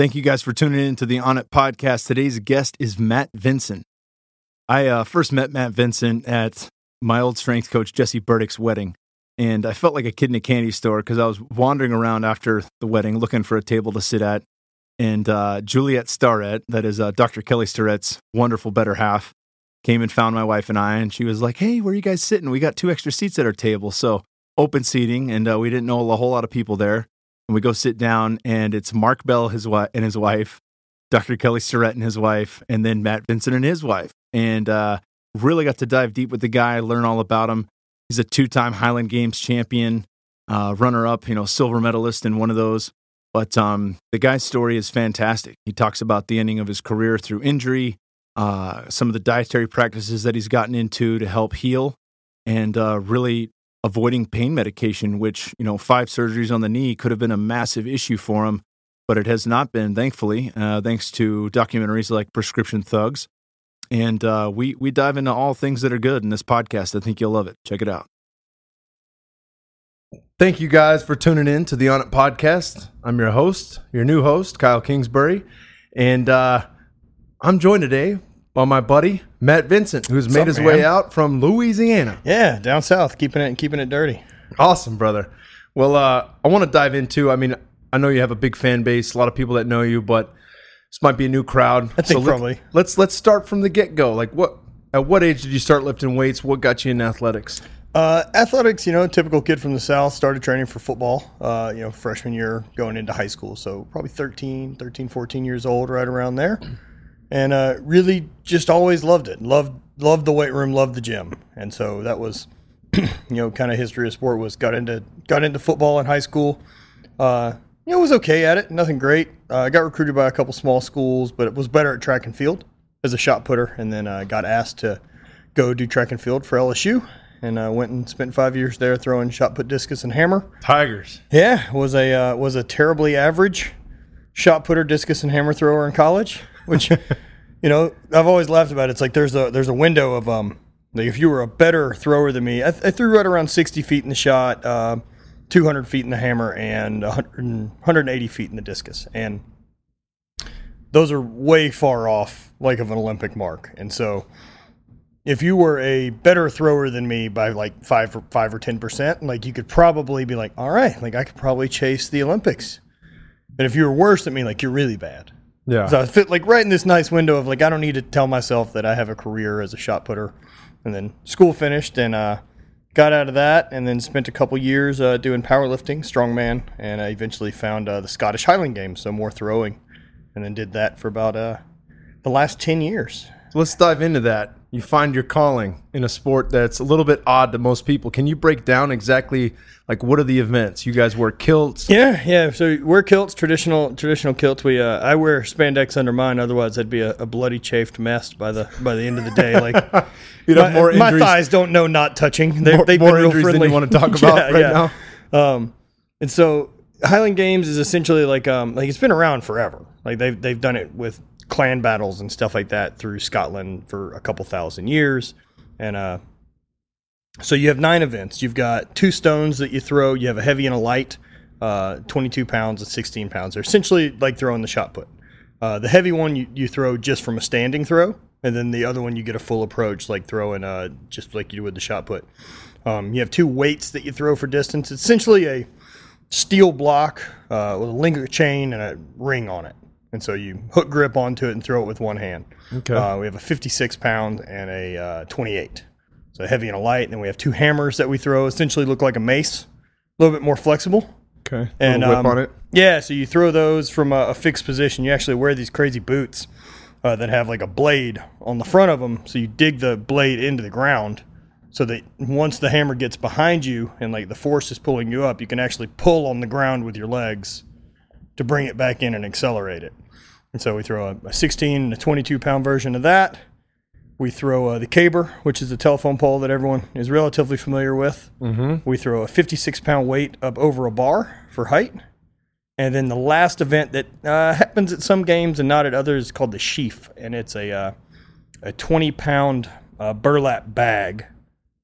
Thank you guys for tuning in to the On It podcast. Today's guest is Matt Vincent. I uh, first met Matt Vincent at my old strength coach Jesse Burdick's wedding, and I felt like a kid in a candy store because I was wandering around after the wedding looking for a table to sit at, and uh, Juliet Starrett, that is uh, Dr. Kelly Starrett's wonderful better half, came and found my wife and I, and she was like, "Hey, where are you guys sitting? We got two extra seats at our table, so open seating, and uh, we didn't know a whole lot of people there." And we go sit down, and it's Mark Bell his wi- and his wife, Dr. Kelly Starrett and his wife, and then Matt Vincent and his wife, and uh, really got to dive deep with the guy, learn all about him. He's a two-time Highland Games champion, uh, runner-up, you know, silver medalist in one of those. But um, the guy's story is fantastic. He talks about the ending of his career through injury, uh, some of the dietary practices that he's gotten into to help heal, and uh, really avoiding pain medication, which, you know, five surgeries on the knee could have been a massive issue for him, but it has not been, thankfully, uh, thanks to documentaries like Prescription Thugs. And uh, we, we dive into all things that are good in this podcast. I think you'll love it. Check it out. Thank you guys for tuning in to the On It podcast. I'm your host, your new host, Kyle Kingsbury. And uh, I'm joined today by my buddy, Matt Vincent, who's made up, his man? way out from Louisiana. Yeah, down south, keeping it and keeping it dirty. Awesome, brother. Well, uh, I want to dive into. I mean, I know you have a big fan base, a lot of people that know you, but this might be a new crowd. I think let- probably. Let's let's start from the get go. Like, what? At what age did you start lifting weights? What got you in athletics? Uh, athletics, you know, typical kid from the south. Started training for football, uh, you know, freshman year going into high school. So probably 13, 13, 14 years old, right around there. And uh, really just always loved it. Loved loved the weight room, loved the gym. And so that was, you know, kind of history of sport was got into got into football in high school. Uh, you know, was okay at it, nothing great. Uh, I got recruited by a couple small schools, but it was better at track and field as a shot putter. And then uh, got asked to go do track and field for LSU, and uh, went and spent five years there throwing shot put, discus, and hammer. Tigers. Yeah, was a uh, was a terribly average shot putter, discus, and hammer thrower in college. Which, you know, I've always laughed about. It. It's like there's a there's a window of um like if you were a better thrower than me, I, th- I threw right around 60 feet in the shot, uh, 200 feet in the hammer, and 100, 180 feet in the discus, and those are way far off like of an Olympic mark. And so if you were a better thrower than me by like five or five or ten percent, like you could probably be like, all right, like I could probably chase the Olympics. But if you were worse than me, like you're really bad. Yeah. So I fit like right in this nice window of like I don't need to tell myself that I have a career as a shot putter. And then school finished and uh, got out of that, and then spent a couple years uh, doing powerlifting, strongman, and I eventually found uh, the Scottish Highland Games, so more throwing, and then did that for about uh, the last ten years. Let's dive into that. You find your calling in a sport that's a little bit odd to most people. Can you break down exactly like what are the events? You guys wear kilts. Yeah, yeah. So we wear kilts, traditional traditional kilts. We uh, I wear spandex under mine. Otherwise, I'd be a, a bloody chafed mess by the by the end of the day. Like you know, my, more my thighs don't know not touching. They're, more, they've more been real injuries than you want to talk about Yeah, right yeah. now. Um, and so Highland Games is essentially like um like it's been around forever. Like they've they've done it with clan battles and stuff like that through Scotland for a couple thousand years, and uh. So you have nine events. You've got two stones that you throw. You have a heavy and a light, uh, 22 pounds and 16 pounds. They're essentially like throwing the shot put. Uh, the heavy one you, you throw just from a standing throw, and then the other one you get a full approach, like throwing uh, just like you do with the shot put. Um, you have two weights that you throw for distance. It's essentially a steel block uh, with a link chain and a ring on it. And so you hook grip onto it and throw it with one hand. Okay. Uh, we have a 56 pound and a uh, 28. So heavy and a light. And then we have two hammers that we throw, essentially look like a mace, a little bit more flexible. Okay. And whip um, on it. Yeah, so you throw those from a, a fixed position. You actually wear these crazy boots uh, that have like a blade on the front of them. So you dig the blade into the ground so that once the hammer gets behind you and like the force is pulling you up, you can actually pull on the ground with your legs to bring it back in and accelerate it. And so we throw a, a 16 and a 22 pound version of that. We throw uh, the caber, which is a telephone pole that everyone is relatively familiar with. Mm-hmm. We throw a 56 pound weight up over a bar for height. And then the last event that uh, happens at some games and not at others is called the sheaf. And it's a, uh, a 20 pound uh, burlap bag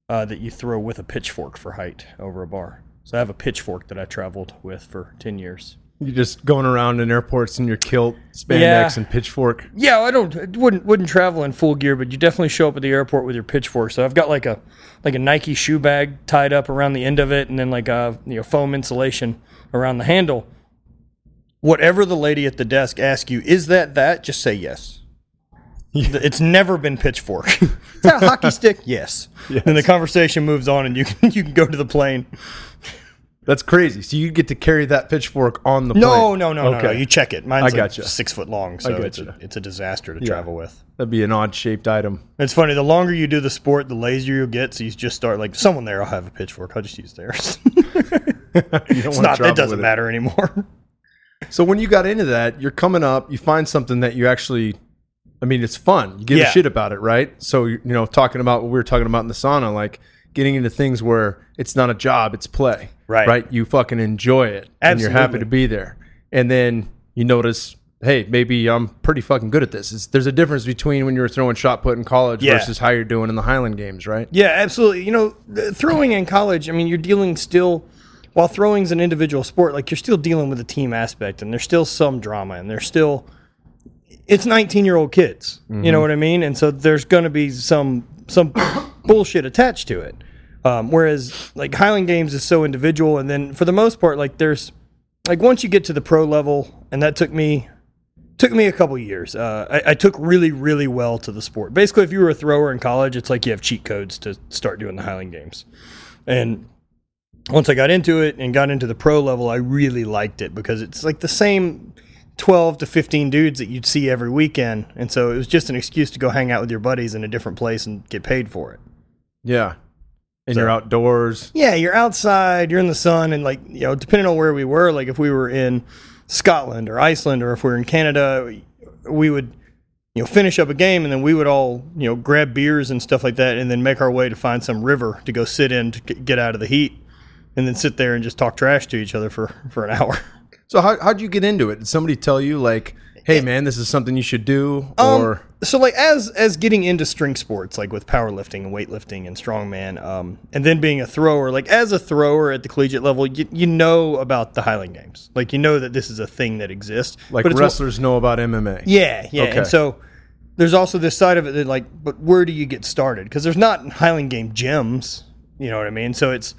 uh, that you throw with a pitchfork for height over a bar. So I have a pitchfork that I traveled with for 10 years. You're just going around in airports in your kilt, spandex, Yeah. and pitchfork. Yeah, I don't I wouldn't wouldn't travel in full gear, but you definitely show up at the airport with your pitchfork. So I've got like a like a Nike shoe bag tied up around the end of it, and then like a you know foam insulation around the handle. Whatever the lady at the desk asks you, is that that? Just say yes. It's never been pitchfork. is that a hockey stick? Yes. Yes. Then the conversation moves on, and you can you can go to the plane. That's crazy. So you get to carry that pitchfork on the No, plane. no, no, no, no. You check it. Mine's I like gotcha. six foot long, so it's a, it's a disaster to travel with. That'd be an odd shaped item. It's funny. The longer you do the sport, the lazier you'll get. So you just start like someone there. I'll have a pitchfork. I'll just use theirs. It's not. It doesn't matter anymore. So when you got into that, you're coming up, you find something that you actually, I mean, it's fun. You give Yeah. a shit about it, right? So, you know, talking about what we were talking about in the sauna, like getting into things where it's not a job, it's play. Right. Right. You fucking enjoy it. And you're happy to be there. And then you notice, hey, maybe I'm pretty fucking good at this. It's, there's a difference between when you were throwing shot put in college Yeah. versus how you're doing in the Highland Games, right? yeah, absolutely. You know, throwing in college. I mean, you're dealing still. While throwing's an individual sport, like you're still dealing with a team aspect, and there's still some drama, and there's still. It's 19 year old kids. You know mm-hmm. what I mean? And so there's going to be some some bullshit attached to it. Um, whereas like Highland Games is so individual, and then for the most part, like there's like once you get to the pro level, and that took me took me a couple years. Uh, I, I took really really well to the sport. Basically, if you were a thrower in college, it's like you have cheat codes to start doing the Highland Games, and once I got into it and got into the pro level, I really liked it because it's like the same 12 to 15 dudes that you'd see every weekend. And so it was just an excuse to go hang out with your buddies in a different place and get paid for it. Yeah. And So- you're outdoors. Yeah, you're outside, you're in the sun, and like, you know, depending on where we were, like if we were in Scotland or Iceland or if we are in Canada, we would, you know, finish up a game and then we would all, you know, grab beers and stuff like that and then make our way to find some river to go sit in to get out of the heat and then sit there and just talk trash to each other for, for an hour. So how, how'd you get into it? Did somebody tell you like, hey man, this is something you should do? Um, Or so like as as getting into string sports like with powerlifting and weightlifting and strongman um and then being a thrower like as a thrower at the collegiate level you, you know about the highland games like you know that this is a thing that exists like wrestlers know about MMA? yeah yeah Okay. and so there's also this side of it that like but where do you get started because there's not highland game gyms you know what i mean so it's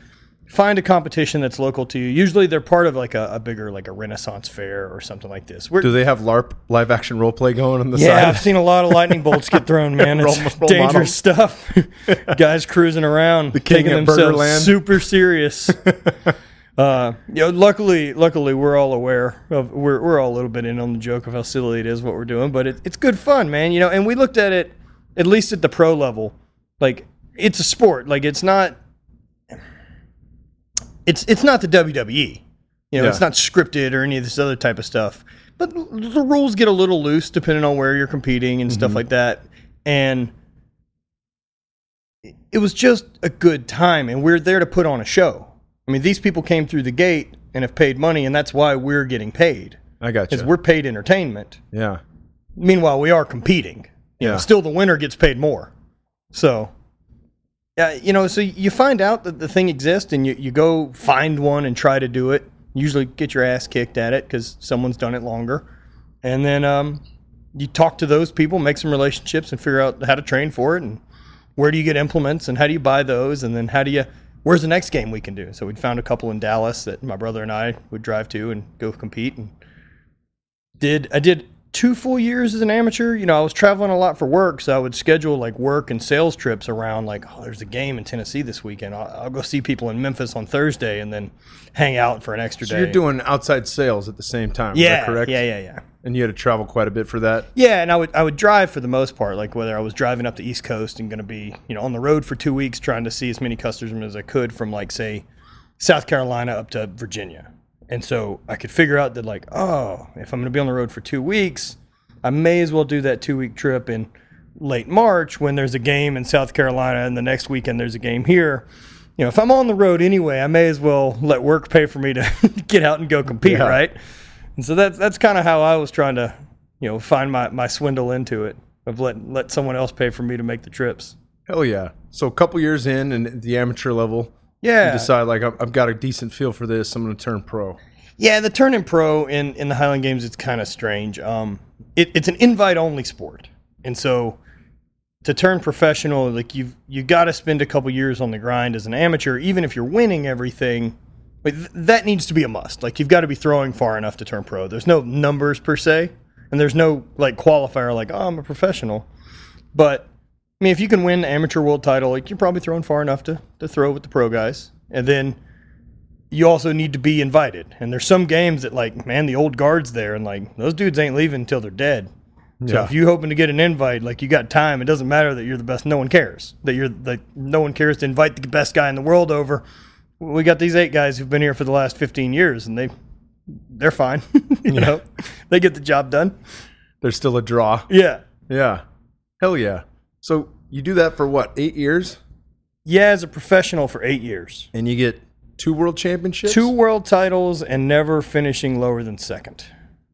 find a competition that's local to you usually they're part of like a, a bigger like a renaissance fair or something like this We're, Do they have LARP live action role play going on the yeah, side? Yeah, I've seen a lot of lightning bolts get thrown, man. It's Role- role dangerous stuff. Guys cruising around, king taking themselves Burgerland. super serious. uh, you know, luckily, luckily, we're all aware of we're we're all a little bit in on the joke of how silly it is what we're doing, but it, it's good fun, man. You know, and we looked at it at least at the pro level, like it's a sport. Like it's not. It's it's not the WWE. You know, Yeah. it's not scripted or any of this other type of stuff. But the rules get a little loose depending on where you're competing and stuff mm-hmm. like that. And it was just a good time, and we're there to put on a show. I mean, these people came through the gate and have paid money, and that's why we're getting paid I got because you. we're paid entertainment. yeah. Meanwhile, we are competing. You know, Yeah. still the winner gets paid more. So, yeah, you know, so you find out that the thing exists, and you, you go find one and try to do it. Usually, get your ass kicked at it because someone's done it longer, and then um, you talk to those people, make some relationships, and figure out how to train for it, and where do you get implements, and how do you buy those, and then how do you where's the next game we can do? So we found a couple in Dallas that my brother and I would drive to and go compete, and did I did two full years as an amateur. You know, I was traveling a lot for work, so I would schedule like work and sales trips around. Like, oh, there's a game in Tennessee this weekend. I'll, I'll go see people in Memphis on Thursday, and then hang out for an extra So day. you're doing outside sales at the same time. is that yeah, correct? yeah, yeah, yeah. And you had to travel quite a bit for that. Yeah, and I would I would drive for the most part, like whether I was driving up the East Coast and going to be you know on the road for two weeks trying to see as many customers as I could from like say South Carolina up to Virginia, and so I could figure out that like oh if I'm going to be on the road for two weeks, I may as well do that two week trip in late March when there's a game in South Carolina and the next weekend there's a game here. You know, if I'm on the road anyway, I may as well let work pay for me to get out and go compete, Yeah. right? And so that's that's kind of how I was trying to, you know, find my, my swindle into it of let let someone else pay for me to make the trips. Hell yeah. So a couple years in and at the amateur level, you Yeah. decide like I've, got a decent feel for this. I'm going to turn pro. Yeah, the turning pro in, in the Highland Games, it's kind of strange. Um, it, it's an invite only sport. And so to turn professional, like you've you got to spend a couple years on the grind as an amateur, even if you're winning everything. Th- that needs to be a must. Like you've got to be throwing far enough to turn pro. There's no numbers per se, and there's no like qualifier like oh I'm a professional. But I mean, if you can win the amateur world title, like you're probably throwing far enough to to throw with the pro guys, and then you also need to be invited. And there's some games that like man, the old guards there, and like those dudes ain't leaving until they're dead. So Yeah. if you hoping to get an invite, like you got time, it doesn't matter that you're the best. No one cares that you're like no one cares to invite the best guy in the world over. We got these eight guys who've been here for the last 15 years, and they they're fine. you know, they get the job done. There's still a draw. Yeah, Yeah. Hell yeah. So you do that for what, eight years? yeah. As a professional for eight years, And you get two world championships? two world titles, and never finishing lower than second.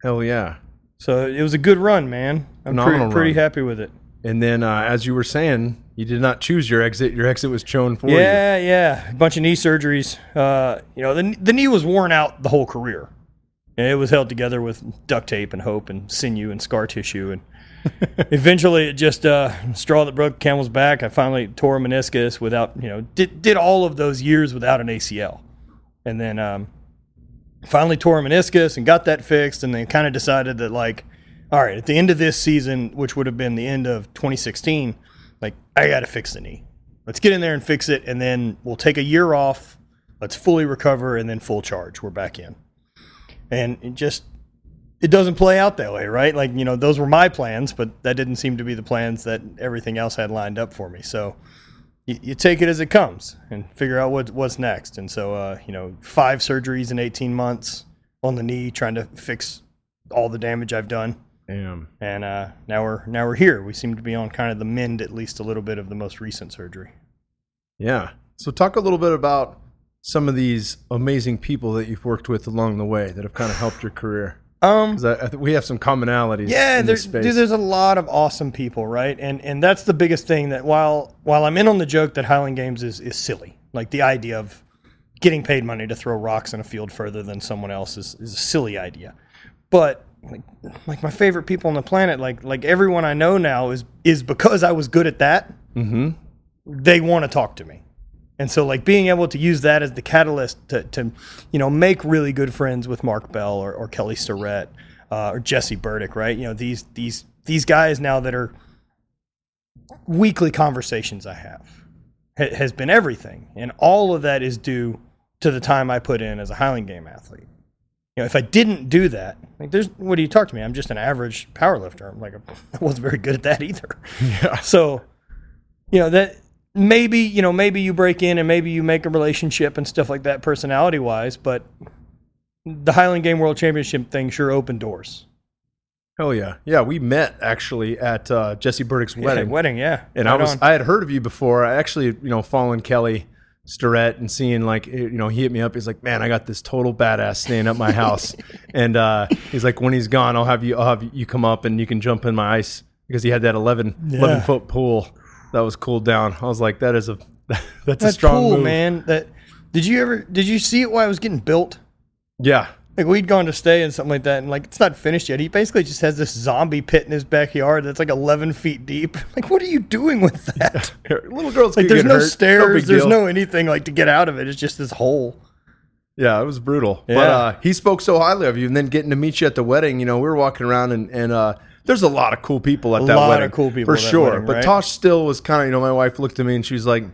Hell yeah. So it was a good run, man. I'm pretty, pretty happy with it. And then, uh, as you were saying, you did not choose your exit. Your exit was chosen for you. Yeah, yeah. A bunch of knee surgeries. Uh, you know, the, the knee was worn out the whole career. And it was held together with duct tape and hope and sinew and scar tissue. And eventually it just, uh, straw that broke camel's back. I finally tore a meniscus without, you know, did, did all of those years without an ACL. And then um, finally tore a meniscus and got that fixed. And then kind of decided that, like, all right, at the end of this season, which would have been the end of 2016, like, I got to fix the knee let's get in there and fix it and then we'll take a year off let's fully recover and then full charge we're back in and just it doesn't play out that way right like you know those were my plans but that didn't seem to be the plans that everything else had lined up for me so you, you take it as it comes and figure out what, what's next and so uh, you know five surgeries in 18 months on the knee trying to fix all the damage i've done Damn. and uh, now we're now we're here we seem to be on kind of the mend at least a little bit of the most recent surgery Yeah. So talk a little bit about some of these amazing people that you've worked with along the way that have kind of helped your career. Um, I, I we have some commonalities. yeah, in there's this space. dude, there's a lot of awesome people, right? And and that's the biggest thing that while while I'm in on the joke that Highland Games is is silly, like the idea of getting paid money to throw rocks in a field further than someone else is, is a silly idea. But like, like my favorite people on the planet, like like everyone I know now is is because I was good at that. Mm-hmm. They want to talk to me. And so, like being able to use that as the catalyst to, to you know, make really good friends with Mark Bell or, or Kelly Starrett uh, or Jesse Burdick, right? You know, these these these guys now that are weekly conversations I have ha- has been everything, and all of that is due to the time I put in as a Highland Game athlete. You know, if I didn't do that, like, there's what do you talk to me? I'm just an average power lifter. I'm like, I wasn't very good at that either. Yeah. So, you know, that maybe, you know, maybe you break in and maybe you make a relationship and stuff like that personality wise, but the Highland Game World Championship thing sure opened doors. Hell yeah. Yeah, we met actually at uh, Jesse Burdick's wedding. Yeah, wedding, yeah. and Right I was on. I had heard of you before. I actually, you know, following Kelly Starrett and seeing like you know, he hit me up. He's like, "Man, I got this total badass staying at my house." and uh, he's like, "When he's gone, I'll have you I'll have you come up and you can jump in my ice because he had that 11, Yeah. 11 foot pool that was cooled down." I was like, "That is a that's, a strong cool, move." man. That did you ever did you see it while it was getting built? Yeah. Like we'd gone to stay and something like that, and like it's not finished yet. He basically just has this zombie pit in his backyard that's like 11 feet deep. Like, what are you doing with that? Little girls like, there's no hurt. stairs, big there's deal. no anything like to get out of it. It's just this hole. Yeah, it was brutal. But uh, he spoke so highly of you, and then getting to meet you at the wedding. You know, we were walking around, and and uh, there's a lot of cool people at A that lot wedding. of cool people for sure. wedding, but right? Tosh still was kind of, you know, my wife looked at me and she was like,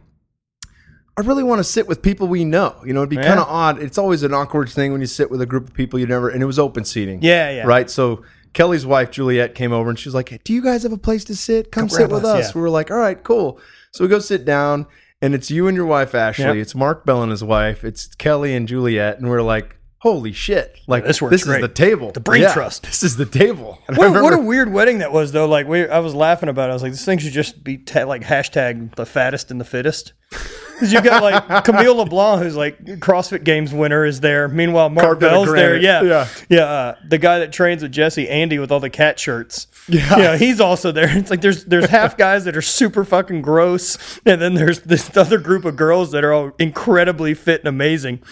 "I really want to sit with people we know." You know, it'd be Yeah. kind of odd. It's always an awkward thing when you sit with a group of people you never. And it was open seating. Yeah, yeah. Right. So. Kelly's wife Juliet came over and she was like, hey, "Do you guys have a place to sit? Come, Come sit with us, us." yeah. We were like, "All right, cool." So we go sit down, and it's you and your wife Ashley. Yep. It's Mark Bell and his wife. It's Kelly and Juliet, and we're like, "Holy shit! Like this works this is the table, The brain Yeah, trust. This is the table." What, remember- what a weird wedding that was, though. Like we, I was laughing about it. I was like, this thing should just be ta- like hashtag the fattest and the fittest. Because you've got like Camille LeBlanc, who's like CrossFit Games winner, is there. Meanwhile, Mark Carved out of Bell's there. Yeah, Yeah. yeah. Uh, the guy that trains with Jesse, Andy, with all the cat shirts. Yeah. yeah, he's also there. It's like there's there's half guys that are super fucking gross, and then there's this other group of girls that are all incredibly fit and amazing.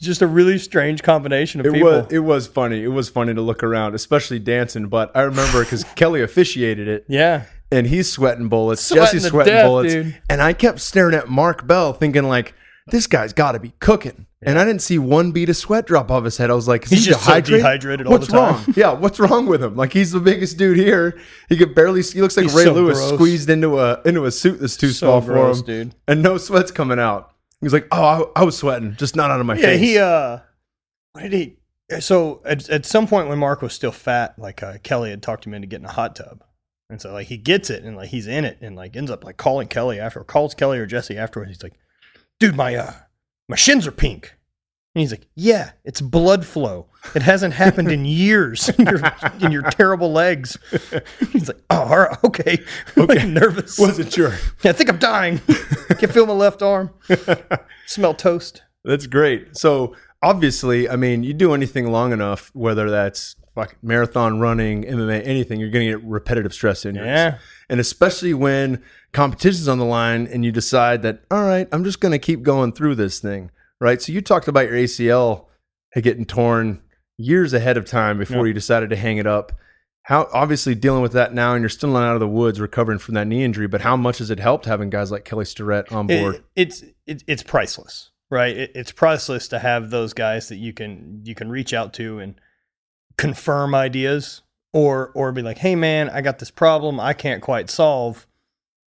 Just a really strange combination of It people. was it was funny. It was funny to look around, especially dancing. But I remember because Kelly officiated it, yeah. and he's sweating bullets. Sweating Jesse's sweating death, bullets, dude. and I kept staring at Mark Bell, thinking like, this guy's got to be cooking. And I didn't see one bead of sweat drop off his head. I was like, is He's he just so dehydrated? dehydrated all what's the time. wrong? Yeah, what's wrong with him? Like he's the biggest dude here. He could barely. He looks like He's Ray so Lewis gross. squeezed into a into a suit that's too So small gross, for him, dude. and no sweat's coming out. He's like, oh, I, I was sweating, just not out of my face. Yeah, face. he uh what did he so at, at some point when Mark was still fat, like uh, Kelly had talked him into getting a hot tub. And so like he gets it and like he's in it and like ends up like calling Kelly after calls Kelly or Jesse afterwards. He's like, dude, my uh my shins are pink. And he's like, Yeah, it's blood flow. It hasn't happened in years in your in your terrible legs. He's like, Oh, all right, okay. okay. like nervous. wasn't sure. I think I'm dying. Can feel my left arm. Smell toast. That's great. So obviously, I mean, you do anything long enough, whether that's fucking marathon running, MMA, anything, you're going to get repetitive stress injuries. Yeah. And especially when competition's on the line and you decide that, all right, I'm just going to keep going through this thing, right? So you talked about your ACL getting torn years ahead of time before Yeah. you decided to hang it up. How obviously dealing with that now, and you're still not out of the woods recovering from that knee injury. But how much has it helped having guys like Kelly Starrett on board? It, it's it, it's priceless, right? It, it's priceless to have those guys that you can you can reach out to and confirm ideas, or or be like, hey man, I got this problem I can't quite solve.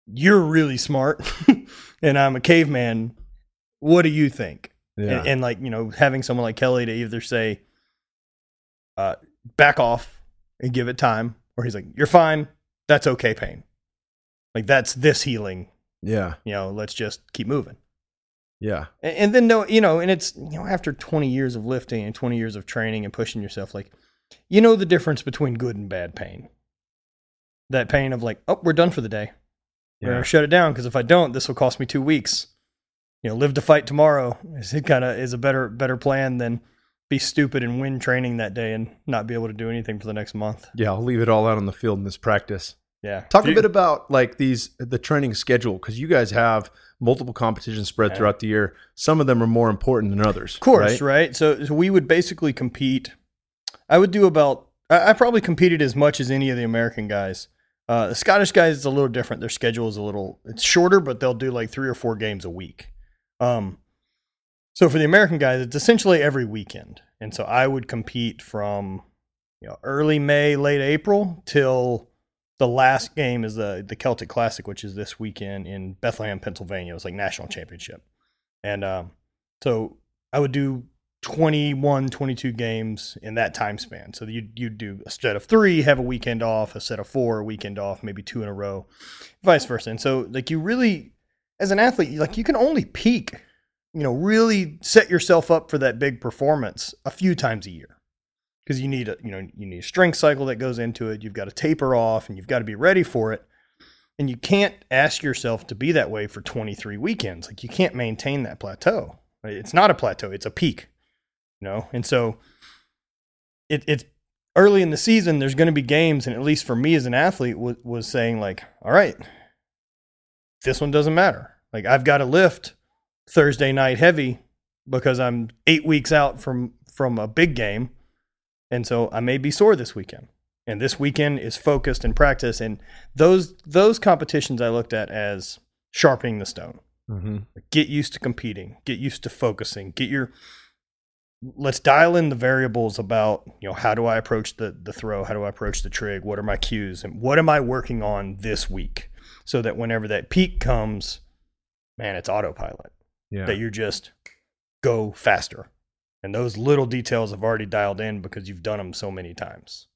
You're really smart, and I'm a caveman. What do you think? Yeah, And, and like you know, having someone like Kelly to either say, uh, back off and give it time, or he's like, you're fine, that's okay, pain. Like that's this healing. yeah, You know, let's just keep moving. yeah. And, and then no, you know, and it's you know after 20 years of lifting and 20 years of training and pushing yourself, like you know the difference between good and bad pain. That pain of like, oh, we're done for the day. We're Yeah. gonna shut it down because if I don't, this will cost me two weeks. You know, live to fight tomorrow is it kind of is a better better plan than be stupid and win training that day and not be able to do anything for the next month. Yeah, I'll leave it all out on the field in this practice. Yeah, Talk a bit about like these the training schedule because you guys have multiple competitions spread Yeah. throughout the year. Some of them are more important than others. Of course, right? right? So, so we would basically compete. I would do about. I, I probably competed as much as any of the American guys. Uh, the Scottish guys is a little different. Their schedule is a little. It's shorter, but they'll do like three or four games a week. Um, so for the American guys, it's essentially every weekend, and so I would compete from you know early May, late April till the last game is the the Celtic Classic, which is this weekend in Bethlehem, Pennsylvania. It's like national championship, and um, so I would do 21, 22 games in that time span. So you you'd do a set of three, have a weekend off, a set of four, a weekend off, maybe two in a row, vice versa. And so like you really, as an athlete, like you can only peak, you know, really set yourself up for that big performance a few times a year. Because you need a you know you need a strength cycle that goes into it. You've got to taper off, and you've got to be ready for it. And you can't ask yourself to be that way for 23 weekends. Like you can't maintain that plateau. It's not a plateau; it's a peak. You know, and so it, it's early in the season. There's going to be games, and at least for me as an athlete, was, was saying like, "All right, this one doesn't matter. Like I've got to lift Thursday night heavy because I'm eight weeks out from from a big game, and so I may be sore this weekend." And this weekend is focused in practice, and those those competitions I looked at as sharpening the stone. Mm-hmm. get used to competing. Get used to focusing. Get your let's dial in the variables about you know how do i approach the the throw? How do i approach the trig? What are my cues? And what am i working on this week? So that whenever that peak comes man it's autopilot Yeah. that you're just go faster and those little details have already dialed in because you've done them so many times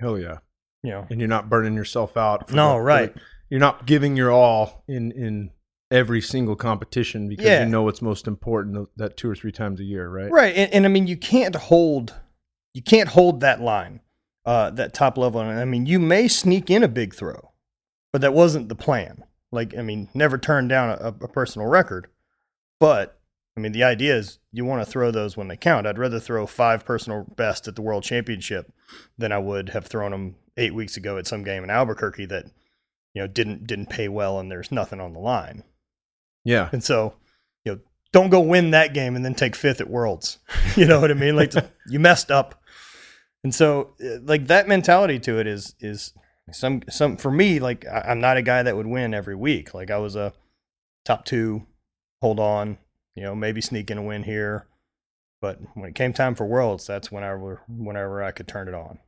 Hell yeah. you know And you're not burning yourself out. no the- right the- you're not giving your all in in every single competition because Yeah. you know what's most important that two or three times a year, right? Right, and, and I mean you can't hold you can't hold that line, uh, that top level. And I mean you may sneak in a big throw, but that wasn't the plan. Like I mean, never turn down a, a personal record, but I mean the idea is you want to throw those when they count. I'd rather throw five personal best at the World Championship than I would have thrown them eight weeks ago at some game in Albuquerque that you know didn't didn't pay well and there's nothing on the line. Yeah. And so, you know, don't go win that game and then take fifth at Worlds. you know what I mean? Like you messed up. And so uh, like that mentality to it is is some some for me like I, I'm not a guy that would win every week. Like I was a top 2, hold on, you know, maybe sneaking a win here. But when it came time for Worlds, that's whenever whenever I could turn it on.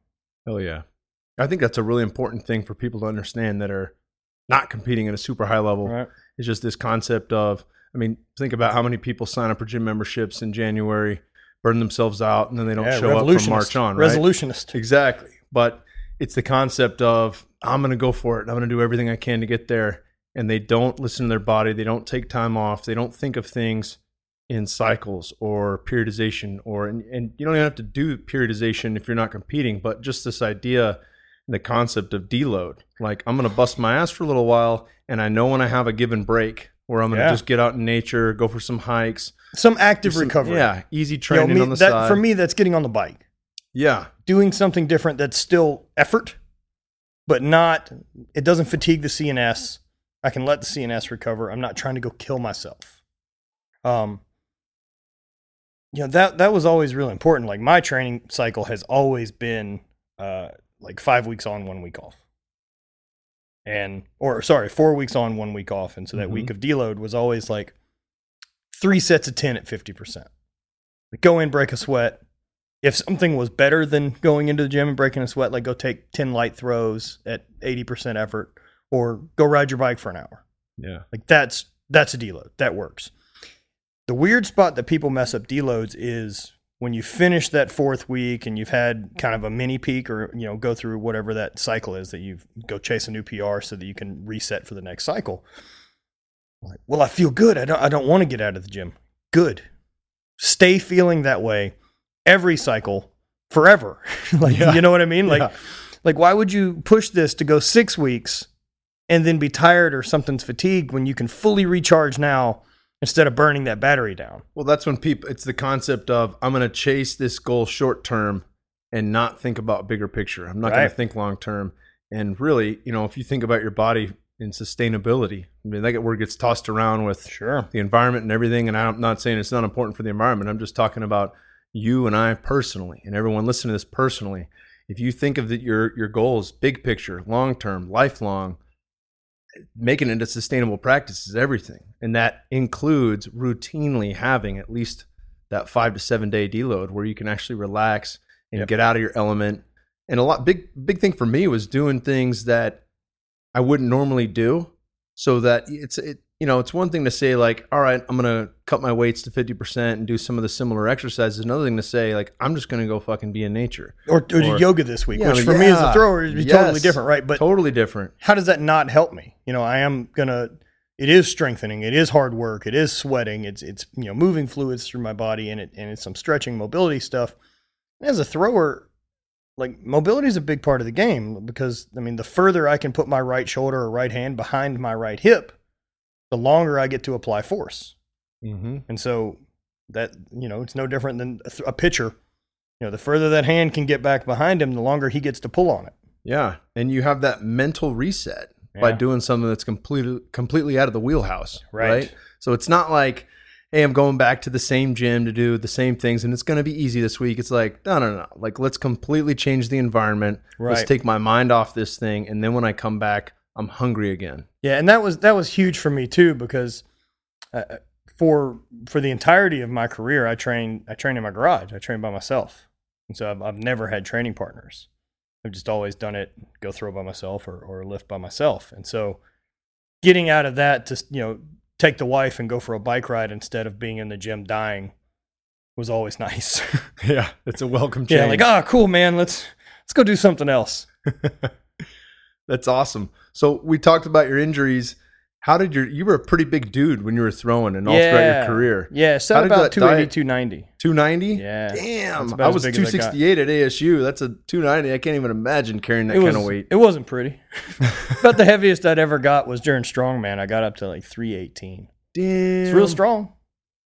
Oh yeah. I think that's a really important thing for people to understand that are not competing at a super high level. Right. It's just this concept of, I mean, think about how many people sign up for gym memberships in January, burn themselves out, and then they don't Yeah, show up from. March on, right? Resolutionist. Exactly. But it's the concept of, I'm going to go for it. I'm going to do everything I can to get there. And they don't listen to their body. They don't take time off. They don't think of things in cycles or periodization or, and, and you don't even have to do periodization if you're not competing, but just this idea the concept of deload. Like I'm going to bust my ass for a little while, and I know when I have a given break where I'm going to Yeah. just get out in nature, go for some hikes, Some active some- recovery. Yeah, easy You know, training me- on the that, side. For me, that's getting on the bike. Yeah, doing something different that's still effort, but not, it doesn't fatigue the CNS. I can let the CNS recover. I'm not trying to go kill myself. Um, you know, that, that was always really important. Like my training cycle has always been, uh, like five weeks on, one week off. And, or sorry, four weeks on, one week off. And so that Mhm. week of deload was always like three sets of 10 at 50%. Like Go in, break a sweat, if something was better than going into the gym and breaking a sweat, like go take 10 light throws at 80% effort or go ride your bike for an hour. yeah, Like that's that's a deload. That works. The weird spot that people mess up deloads is when you finish that fourth week and you've had kind of a mini peak or you know go through whatever that cycle is that you go chase a new PR so that you can reset for the next cycle. Like, well, I feel good. I don't I don't want to get out of the gym. Good. Stay feeling that way every cycle forever. like Yeah. you know what I mean? Like Yeah. like why would you push this to go 6 weeks and then be tired or something's fatigued when you can fully recharge now instead of burning that battery down? Well, that's when people. It's the concept of I'm going to chase this goal short term and not think about bigger picture. I'm not going to think long term. And really, you know, if you think about your body and sustainability, I mean, that word gets tossed around with Sure. the environment and everything. And I'm not saying it's not important for the environment. I'm just talking about you and I personally, and everyone listening to this personally. If you think of that your your goals, big picture, long term, lifelong, making it a sustainable practice is everything, and that includes routinely having at least that five to seven day deload where you can actually relax and Yep. get out of your element. And a lot big big thing for me was doing things that I wouldn't normally do, so that it's it you know it's one thing to say like all right I'm gonna cut my weights to fifty percent and do some of the similar exercises. Another thing to say like I'm just gonna go fucking be in nature. Or, or do yoga this week, Yeah, which for me as a yeah. thrower would be totally different, right? But totally different. how does that not help me? You know, I am gonna. It is strengthening. It is hard work. It is sweating. It's it's you know moving fluids through my body and it and it's some stretching, mobility stuff. As a thrower, like mobility is a big part of the game because I mean the further I can put my right shoulder or right hand behind my right hip, the longer I get to apply force. Mm-hmm. And so that you know it's no different than a, th- a pitcher. You know, the further that hand can get back behind him, the longer he gets to pull on it. Yeah, and you have that mental reset by doing something that's completely completely out of the wheelhouse, Right. right? So it's not like, hey, I'm going back to the same gym to do the same things, and it's going to be easy this week. It's like, no, no, no. Like, let's completely change the environment. Let's take my mind off this thing, and then when I come back, I'm hungry again. Yeah, and that was that was huge for me too because uh, for for the entirety of my career, I trained I trained in my garage. I trained by myself, and so I've, I've never had training partners. I've just always done it, go throw by myself or or lift by myself. And so, getting out of that to you know take the wife and go for a bike ride instead of being in the gym dying was always nice. yeah, it's a welcome change. yeah, like ah, cool, man. Let's let's go do something else. That's awesome. So we talked about your injuries. How did your you were a pretty big dude when you were throwing and all throughout your career. Yeah, How set about that 280, diet- 290. 290? Yeah. Damn. I was big I 268 at ASU. That's a 290. I can't even imagine carrying that it kind was, of weight. It wasn't pretty. About the heaviest I'd ever got was during strongman. I got up to like 318. Damn. It's real strong.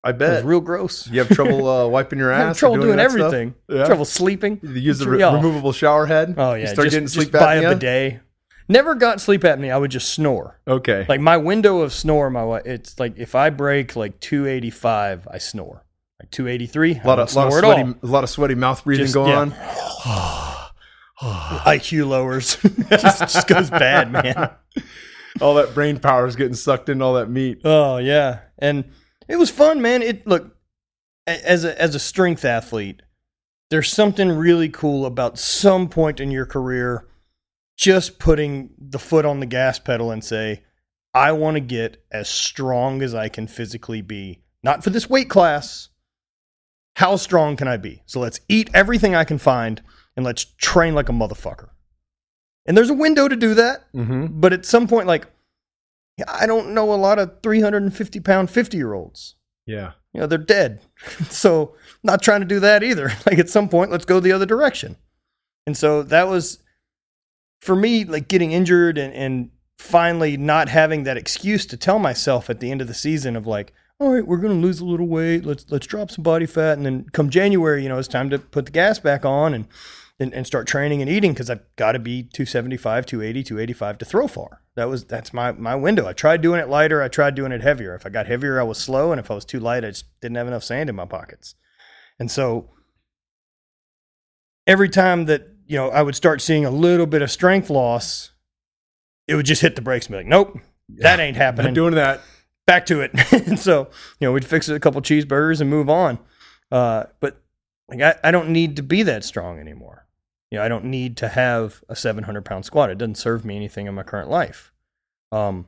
I It was bet. real gross. you have trouble uh, wiping your ass? trouble doing, stuff? everything. Yeah. Trouble sleeping. You use the re- removable shower head? Oh yeah. You yeah, start just, getting just sleep buy a apnea? bidet. Never got sleep apnea. I would just snore. Okay. Like my window of snore, my it's like if I break like 285, I snore. Like 283, a lot I of, lot of sweaty, all. a lot of sweaty mouth breathing Just- going yeah. on. IQ lowers. just, just goes bad, man. All that brain power is getting sucked into all that meat. Oh yeah, and it was fun, man. It look as a as a strength athlete, there's something really cool about some point in your career just putting the foot on the gas pedal and say, I want to get as strong as I can physically be. Not for this weight class. How strong can I be? So let's eat everything I can find and let's train like a motherfucker. And there's a window to do that. Mm-hmm. But at some point, like, I don't know a lot of 350 pound 50 year olds. Yeah. You know, they're dead. so, not trying to do that either. Like, at some point, let's go the other direction. And so, that was for me, like getting injured and, and finally not having that excuse to tell myself at the end of the season of like, all right, we're going to lose a little weight. Let's let's drop some body fat, and then come January, you know, it's time to put the gas back on and and, and start training and eating because I've got to be 275, 280, 285 to throw far. That was that's my my window. I tried doing it lighter. I tried doing it heavier. If I got heavier, I was slow, and if I was too light, I just didn't have enough sand in my pockets. And so every time that you know I would start seeing a little bit of strength loss, it would just hit the brakes and be like, nope, that ain't happening Not doing that. back to it. and so, you know, we'd fix a couple cheeseburgers and move on. Uh, but like, I, I don't need to be that strong anymore. You know, I don't need to have a 700 pound squat. It doesn't serve me anything in my current life. Um,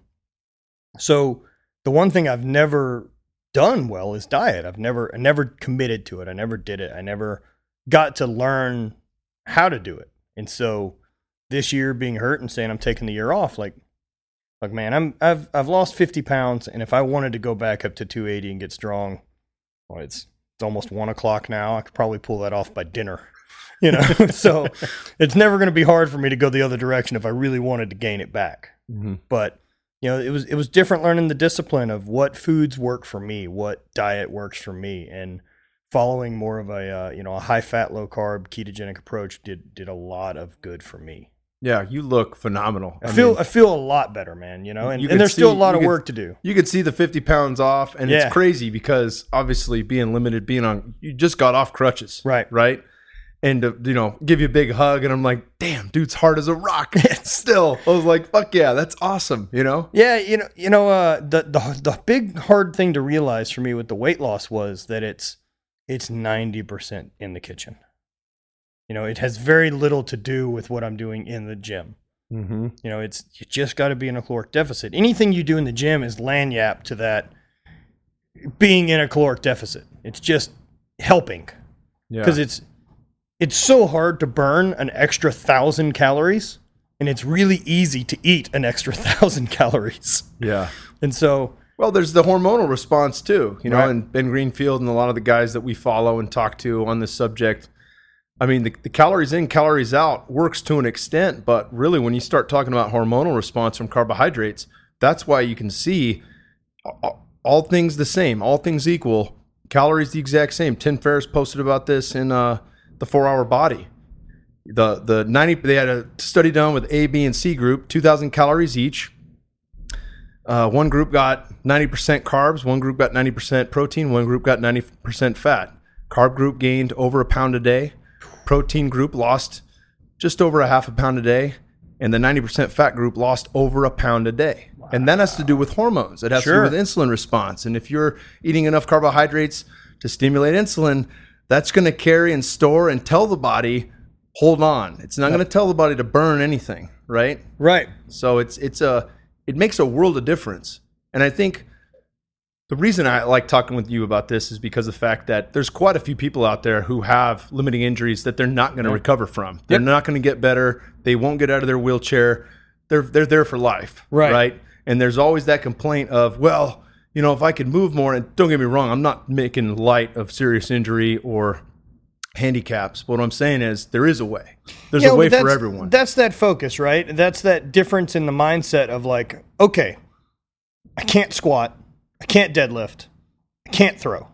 so the one thing I've never done well is diet. I've never, I never committed to it. I never did it. I never got to learn how to do it. And so this year being hurt and saying I'm taking the year off, like, like man, I'm I've I've lost 50 pounds, and if I wanted to go back up to 280 and get strong, well, it's it's almost one o'clock now. I could probably pull that off by dinner, you know. so it's never going to be hard for me to go the other direction if I really wanted to gain it back. Mm-hmm. But you know, it was it was different learning the discipline of what foods work for me, what diet works for me, and following more of a uh, you know a high fat, low carb ketogenic approach did did a lot of good for me. Yeah, you look phenomenal. I, feel mean, I feel a lot better, man. You know, and, You and there's still a lot of could- work to do. you could see the 50 pounds off, and Yeah. it's crazy because obviously being limited, being on, you just got off crutches. Right. Right. And to, you know, give you a big hug, and I'm like, damn, dude's hard as a rock. Still, I was like, fuck yeah, that's awesome. You know? Yeah, you know, you know, uh, the the the big hard thing to realize for me with the weight loss was that it's it's ninety percent in the kitchen. You know, it has very little to do with what I'm doing in the gym. Mm-hmm. You know, it's you just got to be in a caloric deficit. Anything you do in the gym is lagniappe to that being in a caloric deficit. It's just helping Yeah. because it's it's so hard to burn an extra thousand calories, and it's really easy to eat an extra thousand calories. yeah. And so, Well, there's the hormonal response too, you know, Right. and Ben Greenfield and a lot of the guys that we follow and talk to on this subject. I mean, the, the calories in, calories out works to an extent, but really, when you start talking about hormonal response from carbohydrates, that's why you can see all, all things the same, all things equal, calories the exact same. Tim Ferriss posted about this in uh, the Four Hour Body. The the ninety they had a study done with A, B, and C group, two thousand calories each. Uh, one group got 90% carbs, one group got 90% protein, one group got 90% fat. Carb group gained over a pound a day. Protein group lost just over a half a pound a day. And the 90% fat group lost over a pound a day. And that has to do with hormones. It has Sure. to do with insulin response. And if you're eating enough carbohydrates to stimulate insulin, that's going to carry and store and tell the body, hold on. It's not going to tell the body to burn anything, right? right. So it's it's a it makes a world of difference. And I think the reason I like talking with you about this is because of the fact that there's quite a few people out there who have limiting injuries that they're not going to recover from. They're Yep. not going to get better. They won't get out of their wheelchair. They're they're there for life. Right. Right. And there's always that complaint of, well, you know, if I could move more, and don't get me wrong, I'm not making light of serious injury or handicaps. But what I'm saying is there is a way. There's Yeah, a way for everyone. That's that focus, right? That's that difference in the mindset of like, okay, I can't squat, I can't deadlift, I can't throw,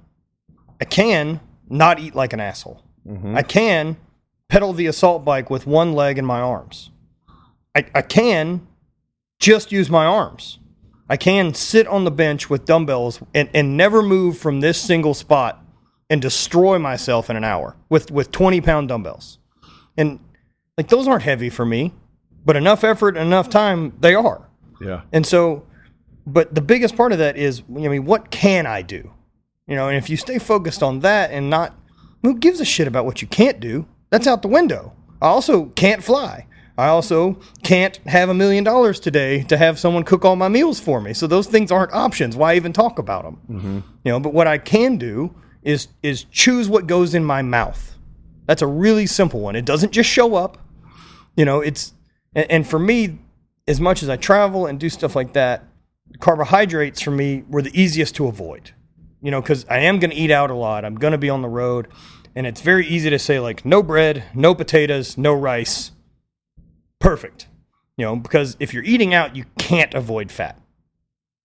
I can not eat like an asshole, Mm-hmm. I can pedal the assault bike with one leg and my arms. I, I can just use my arms. I can sit on the bench with dumbbells and, and never move from this single spot and destroy myself in an hour with, with 20 pound dumbbells. And like those aren't heavy for me, but enough effort and enough time, they are. Yeah. And so, but the biggest part of that is, I mean, what can I do? You know, and if you stay focused on that and not, who gives a shit about what you can't do? That's out the window. I also can't fly. I also can't have a million dollars today to have someone cook all my meals for me. So those things aren't options. Why even talk about them? Mm-hmm. You know, but what I can do is is choose what goes in my mouth. That's a really simple one. It doesn't just show up. You know, it's and, and for me, as much as I travel and do stuff like that, carbohydrates for me were the easiest to avoid. You know, because I am going to eat out a lot. I'm going to be on the road, and it's very easy to say like no bread, no potatoes, no rice. Perfect. You know, because if you're eating out, you can't avoid fat.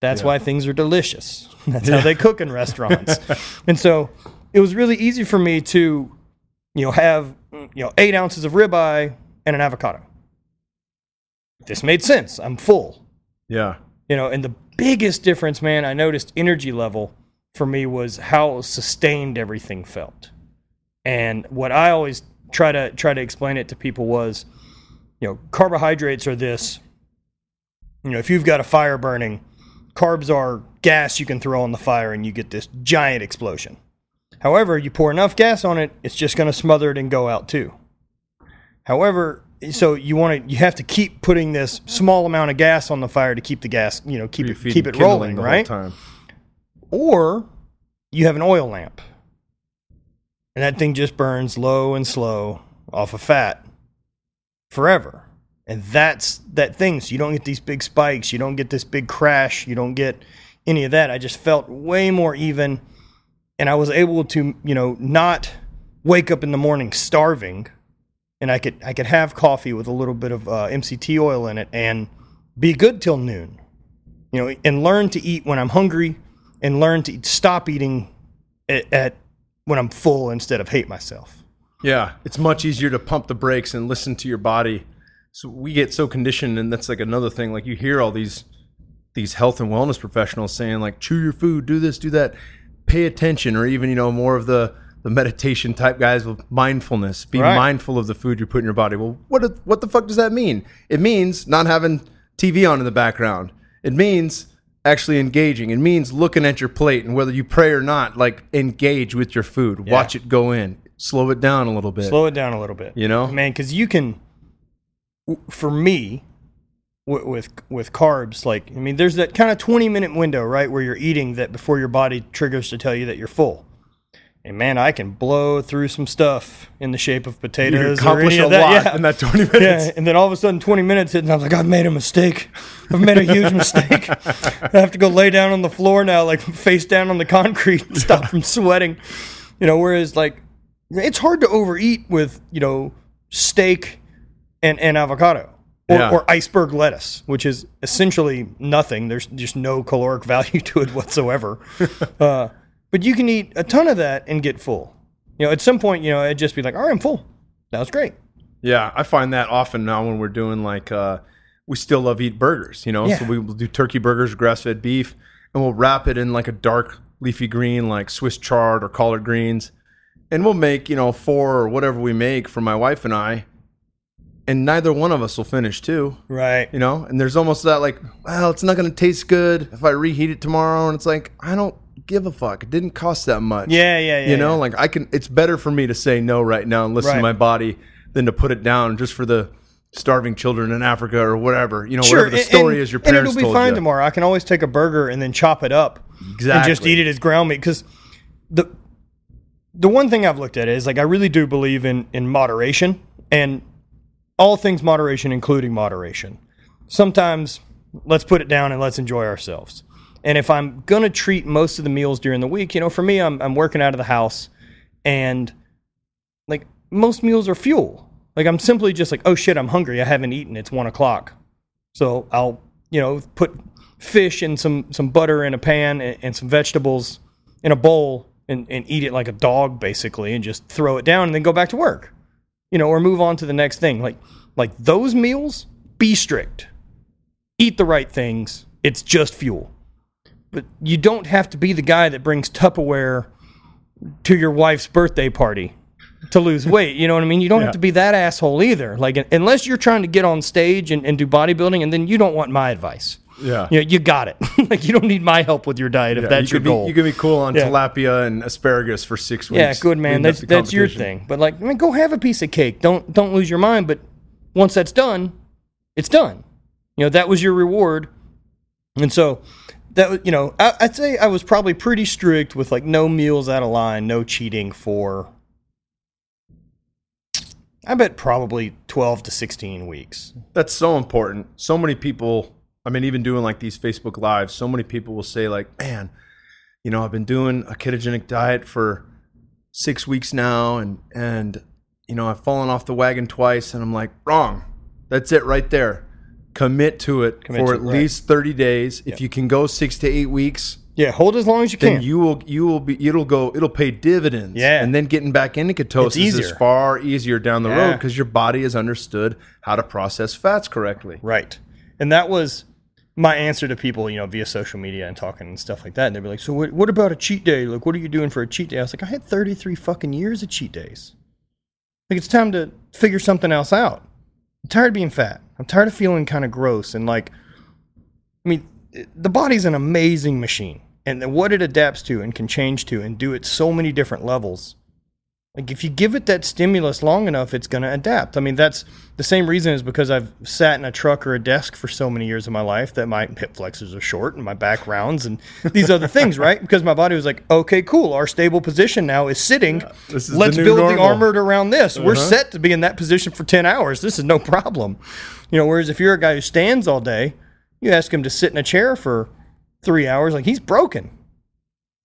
That's Yeah. why things are delicious. That's how they cook in restaurants. and so it was really easy for me to, you know, have you know eight ounces of ribeye and an avocado. This made sense. I'm full. Yeah. You know, and the biggest difference, man, I noticed energy level for me was how sustained everything felt. And what I always try to try to explain it to people was, you know, carbohydrates are this. You know, if you've got a fire burning, carbs are gas you can throw on the fire and you get this giant explosion. However, you pour enough gas on it, it's just going to smother it and go out too. However, so you want to you have to keep putting this small amount of gas on the fire to keep the gas, you know, keep it keep it rolling, the whole right? time. Or you have an oil lamp. And that thing just burns low and slow off of fat forever. And that's that thing. So you don't get these big spikes, you don't get this big crash, you don't get any of that. I just felt way more even and I was able to, you know, not wake up in the morning starving and I could I could have coffee with a little bit of uh, MCT oil in it and be good till noon. You know, and learn to eat when I'm hungry and learn to stop eating at, at when I'm full instead of hate myself. Yeah, it's much easier to pump the brakes and listen to your body. So we get so conditioned, and that's like another thing. Like you hear all these these health and wellness professionals saying like, chew your food, do this, do that, pay attention, or even you know more of the the meditation type guys with mindfulness. Be Right. mindful of the food you put in your body. Well, what what the fuck does that mean? It means not having TV on in the background. It means actually engaging. It means looking at your plate and whether you pray or not, like engage with your food. Watch it go in. Slow it down a little bit. Slow it down a little bit. You know? man because you can for me w- with with carbs like i mean there's that kind of 20 minute window right where you're eating that before your body triggers to tell you that you're full and man i can blow through some stuff in the shape of You potatoes or accomplish a lot yeah. in that 20 minutes. yeah, and then all of a sudden, 20 minutes hit, and I was like, I've made a mistake. I've made a huge mistake. I have to go lay down on the floor now, like face down on the concrete, and stop from sweating. You know, whereas like it's hard to overeat with you know steak and and avocado. Or, Yeah. or iceberg lettuce, which is essentially nothing. There's just no caloric value to it whatsoever. uh, but you can eat a ton of that and get full. You know, at some point, you know, it'd just be like, all right, I'm full. That was great. Yeah, I find that often now when we're doing like uh we still love eat burgers, you know. Yeah. So we will do turkey burgers, grass fed beef, and we'll wrap it in like a dark leafy green like Swiss chard or collard greens. And we'll make, you know, four or whatever we make for my wife and I. And neither one of us will finish too. Right. You know? And there's almost that like, well, it's not gonna taste good if I reheat it tomorrow. And it's like, I don't give a fuck. It didn't cost that much. Yeah, yeah, yeah. you know yeah. like i can it's better for me to say no right now and listen Right. to my body than to put it down just for the starving children in africa or whatever you know sure. whatever the story and- is your parents and it'll be fine you tomorrow. I can always take a burger and then chop it up and just eat it as ground meat. Because the the one thing I've looked at is like I really do believe in in moderation and all things moderation, including moderation. Sometimes let's put it down and let's enjoy ourselves. And if I'm gonna treat most of the meals during the week, you know, for me, I'm I'm working out of the house, and like most meals are fuel. Like I'm simply just like, oh shit, I'm hungry. I haven't eaten. It's one o'clock. So I'll, you know, put fish and some some butter in a pan and, and some vegetables in a bowl and, and eat it like a dog basically and just throw it down and then go back to work. You know, or move on to the next thing. Like like those meals be strict, eat the right things. It's just fuel. But you don't have to be the guy that brings Tupperware to your wife's birthday party to lose weight. You know what I mean? You don't Yeah. have to be that asshole either. Like, unless you're trying to get on stage and, and do bodybuilding, and then you don't want my advice. Yeah. You, know, you got it. like, you don't need my help with your diet if Yeah, that's you your be, goal. You can be cool on Yeah. tilapia and asparagus for six weeks. Yeah, good man. That's that's your thing. But like, I mean, go have a piece of cake. Don't don't lose your mind. But once that's done, it's done. You know that was your reward. And so that you know, I, I'd say I was probably pretty strict with like no meals out of line, no cheating for. I bet probably twelve to sixteen weeks. That's so important. So many people, I mean, even doing like these Facebook lives, so many people will say, like, man, you know, I've been doing a ketogenic diet for six weeks now and and you know, I've fallen off the wagon twice and I'm like, wrong. That's it right there. Commit to it Commit for to at it, right. least 30 days. If you can go six to eight weeks, Yeah, hold as long as you then can. you will you will be it'll go it'll pay dividends. Yeah. And then getting back into ketosis is far easier down the road because your body has understood how to process fats correctly. Right. And that was my answer to people, you know, via social media and talking and stuff like that. And they'd be like, So what, what about a cheat day? Like, what are you doing for a cheat day? I was like, I had 33 fucking years of cheat days. Like, it's time to figure something else out. I'm tired of being fat. I'm tired of feeling kind of gross. And like, I mean, the body's an amazing machine. And what it adapts to and can change to and do at so many different levels. Like if you give it that stimulus long enough, it's going to adapt. I mean, that's the same reason is because I've sat in a truck or a desk for so many years of my life that my hip flexors are short and my back rounds and these other things, right? Because my body was like, okay, cool. Our stable position now is sitting. this is the Let's new build the normal." armored around this. We're Uh-huh. set to be in that position for 10 hours. This is no problem. You know, whereas if you're a guy who stands all day, you ask him to sit in a chair for three hours, like he's broken.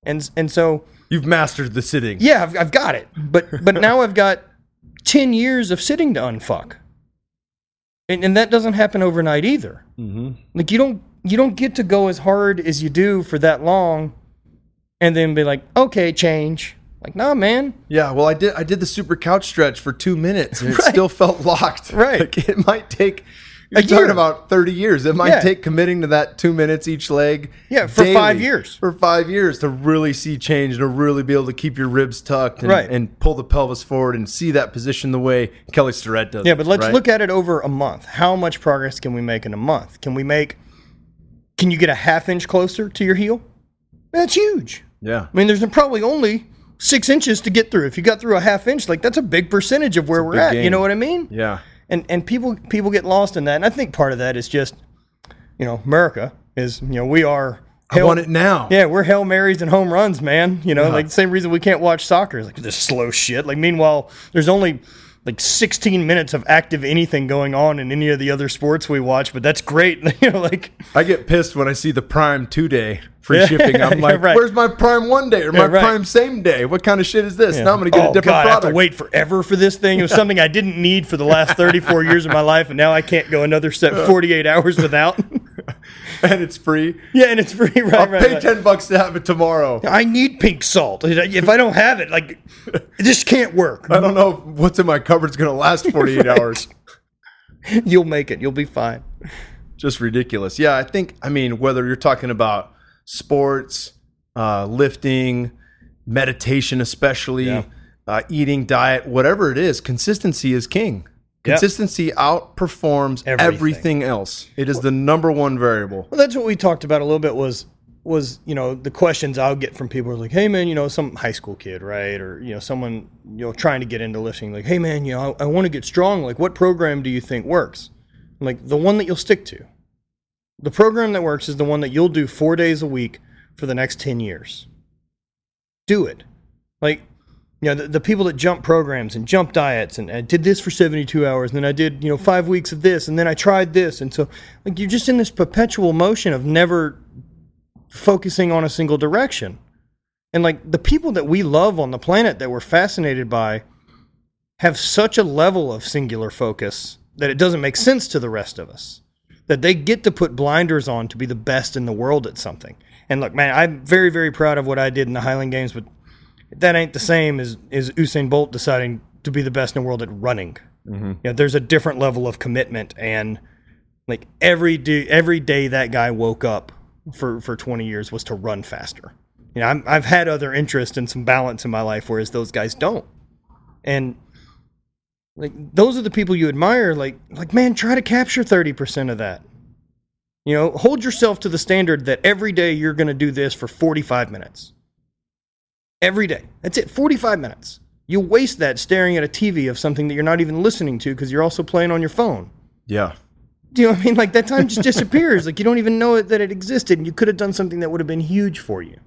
And, and so You've mastered the sitting. yeah, I've, I've got it. But but now I've got ten years of sitting to unfuck, and and that doesn't happen overnight either. Mm-hmm. Like you don't you don't get to go as hard as you do for that long, and then be like, okay, change. Like, nah, man. Yeah, well, I did. I did the super couch stretch for two minutes, and it Right. still felt locked. Right. Like, it might take. You're A talking year. about thirty years. It might Yeah. take committing to that two minutes each leg. Yeah, for five years. For five years to really see change, to really be able to keep your ribs tucked, and, Right. and pull the pelvis forward, and see that position the way Kelly Starrett does. Yeah, but let's right? look at it over a month. How much progress can we make in a month? Can we make? Can you get a half inch closer to your heel? That's huge. Yeah, I mean, there's probably only six inches to get through. If you got through a half inch, like that's a big percentage of where we're at. You know what I mean? yeah. And and people people get lost in that. And I think part of that is just, you know, America is you know we are. I want it now. Yeah, we're hail marys and home runs, man. You know, like the same reason we can't watch soccer is like this slow shit. Like meanwhile, there's only like 16 minutes of active anything going on in any of the other sports we watch, but that's great. you know, like I get pissed when I see the Prime two day free Yeah. shipping. I'm Yeah, like, right. where's my Prime one day or my right. Prime same day? What kind of shit is this? Now I'm gonna get oh, a different God, I have to wait forever for this thing. It was something I didn't need for the last 34 years of my life, and now I can't go another set 48 hours without. and it's free. yeah, and it's free. Right, I'll right, pay right. ten bucks to have it tomorrow. I need pink salt. If I don't have it, like, it just can't work. I don't know what's in my cupboard's gonna last 48 Right. hours. You'll make it. You'll be fine. Just ridiculous. Yeah, I think. I mean, whether you're talking about sports, uh, lifting, meditation, especially Yeah. uh, eating, diet, whatever it is, consistency is king. Yep. Consistency outperforms Everything. everything. else. It is the number one variable. Well, that's what we talked about a little bit. Was was you know the questions I'll get from people are like, hey man, you know some high school kid, right, or you know someone you know trying to get into lifting, like, hey man, you know I, I want to get strong. Like, what program do you think works? I'm like the one that you'll stick to. The program that works is the one that you'll do four days a week for the next ten years. Do it, like. You know, the, the people that jump programs and jump diets and I did this for 72 hours and then I did, you know, five weeks of this and then I tried this. And so, like, you're just in this perpetual motion of never focusing on a single direction. And like the people that we love on the planet that we're fascinated by have such a level of singular focus that it doesn't make sense to the rest of us. That they get to put blinders on to be the best in the world at something. And look, man, I'm very, very proud of what I did in the Highland Games, but that ain't the same as, as Usain Bolt deciding to be the best in the world at running. Mm-hmm. You know, there's a different level of commitment and Like every day, every day that guy woke up for for 20 years was to run faster. You know, I'm, I've had other interests and some balance in my life, whereas those guys don't. And like those are the people you admire. Like like man, try to capture 30% of that. You know, hold yourself to the standard that every day you're going to do this for 45 minutes. Every day. That's it, 45 minutes. You waste that staring at a TV of something that you're not even listening to because you're also playing on your phone. Yeah. Do you know what I mean? Like that time just disappears. like you don't even know it, that it existed, and you could have done something that would have been huge for you.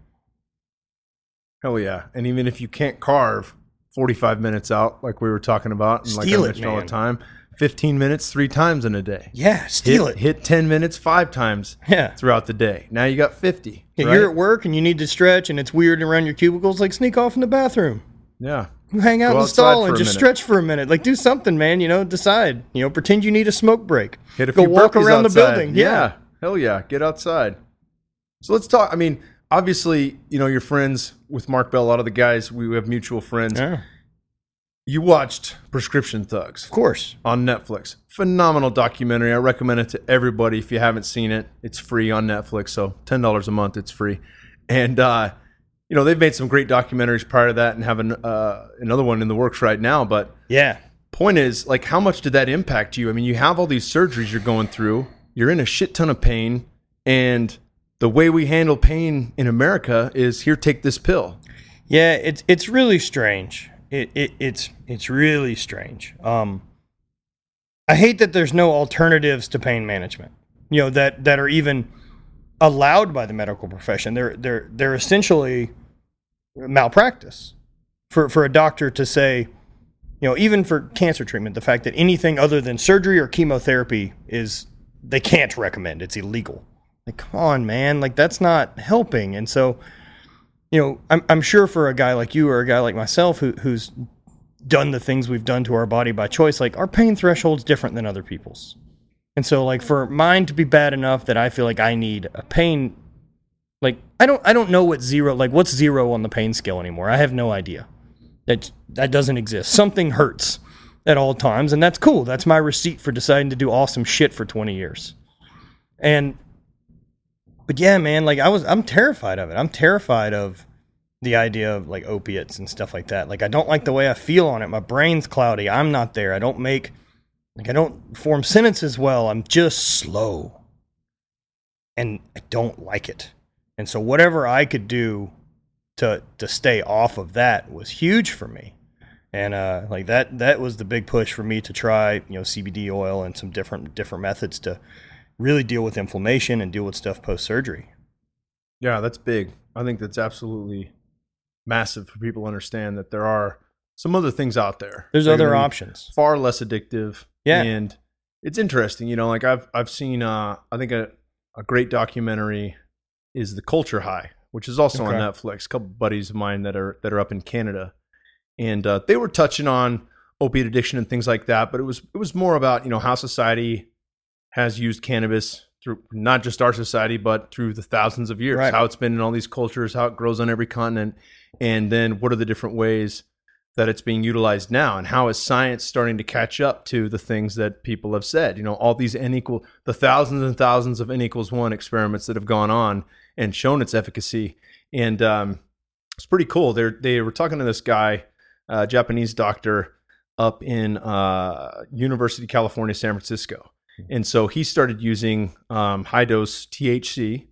Hell yeah. And even if you can't carve 45 minutes out, like we were talking about, and Steal like I it, mentioned all the time, 15 minutes three times in a day. Yeah, steal hit, it. Hit 10 minutes five times Yeah. throughout the day. Now you got 50. Yeah, right? You're at work and you need to stretch, and it's weird around your cubicles. Like sneak off in the bathroom. Yeah. Hang out Go in the stall and just minute. stretch for a minute. Like do something, man. You know, decide. You know, pretend you need a smoke break. Hit a Go few walk around the outside. building. Yeah. Yeah. Hell yeah. Get outside. So let's talk. I mean, obviously, you know, you're friends with Mark Bell. A lot of the guys, we have mutual friends. Yeah. You watched Prescription Thugs Of course. on Netflix. Phenomenal documentary. I recommend it to everybody. If you haven't seen it, it's free on Netflix. So $10 a month, it's free. And, uh, you know, they've made some great documentaries prior to that and have an, uh, another one in the works right now. But Yeah. point is like how much did that impact you i mean you have all these surgeries you're going through you're in a shit ton of pain and the way we handle pain in america is here take this pill Yeah, it's it's really strange. It, it it's it's really strange. Um, I hate that there's no alternatives to pain management. You know that that are even allowed by the medical profession. They're they're they're essentially malpractice for for a doctor to say, you know, even for cancer treatment, the fact that anything other than surgery or chemotherapy is they can't recommend. It's illegal. Like, come on, man. Like that's not helping. And so you know, I'm, I'm sure for a guy like you or a guy like myself who, who's done the things we've done to our body by choice, like our pain threshold's different than other people's. And so like for mine to be bad enough that I feel like I need a pain like I don't I don't know what zero like what's zero on the pain scale anymore. I have no idea. That that doesn't exist. Something hurts at all times and that's cool. That's my receipt for deciding to do awesome shit for 20 years. And but yeah, man, like I was I'm terrified of it. I'm terrified of the idea of like opiates and stuff like that. Like I don't like the way I feel on it. My brain's cloudy. I'm not there. I don't make like I don't form sentences well. I'm just slow. And I don't like it. And so whatever I could do to to stay off of that was huge for me. And uh like that that was the big push for me to try, you know, CBD oil and some different different methods to really deal with inflammation and deal with stuff post surgery. yeah that's big i think that's absolutely massive for people to understand that there are some other things out there There's They're other options. far less addictive Yeah. and it's interesting you know like i've i've seen uh i think a, a great documentary is the culture high which is also on netflix a couple buddies of mine that are that are up in canada and uh, they were touching on opiate addiction and things like that but it was it was more about you know how society has used cannabis through not just our society but through the thousands of years Right. how it's been in all these cultures how it grows on every continent and then what are the different ways that it's being utilized now and how is science starting to catch up to the things that people have said? You know all these n equal the thousands and thousands of n equals one experiments that have gone on and shown its efficacy. And um, it's pretty cool. They they were talking to this guy a japanese doctor up in uh, university of california san francisco and so he started using um, high dose thc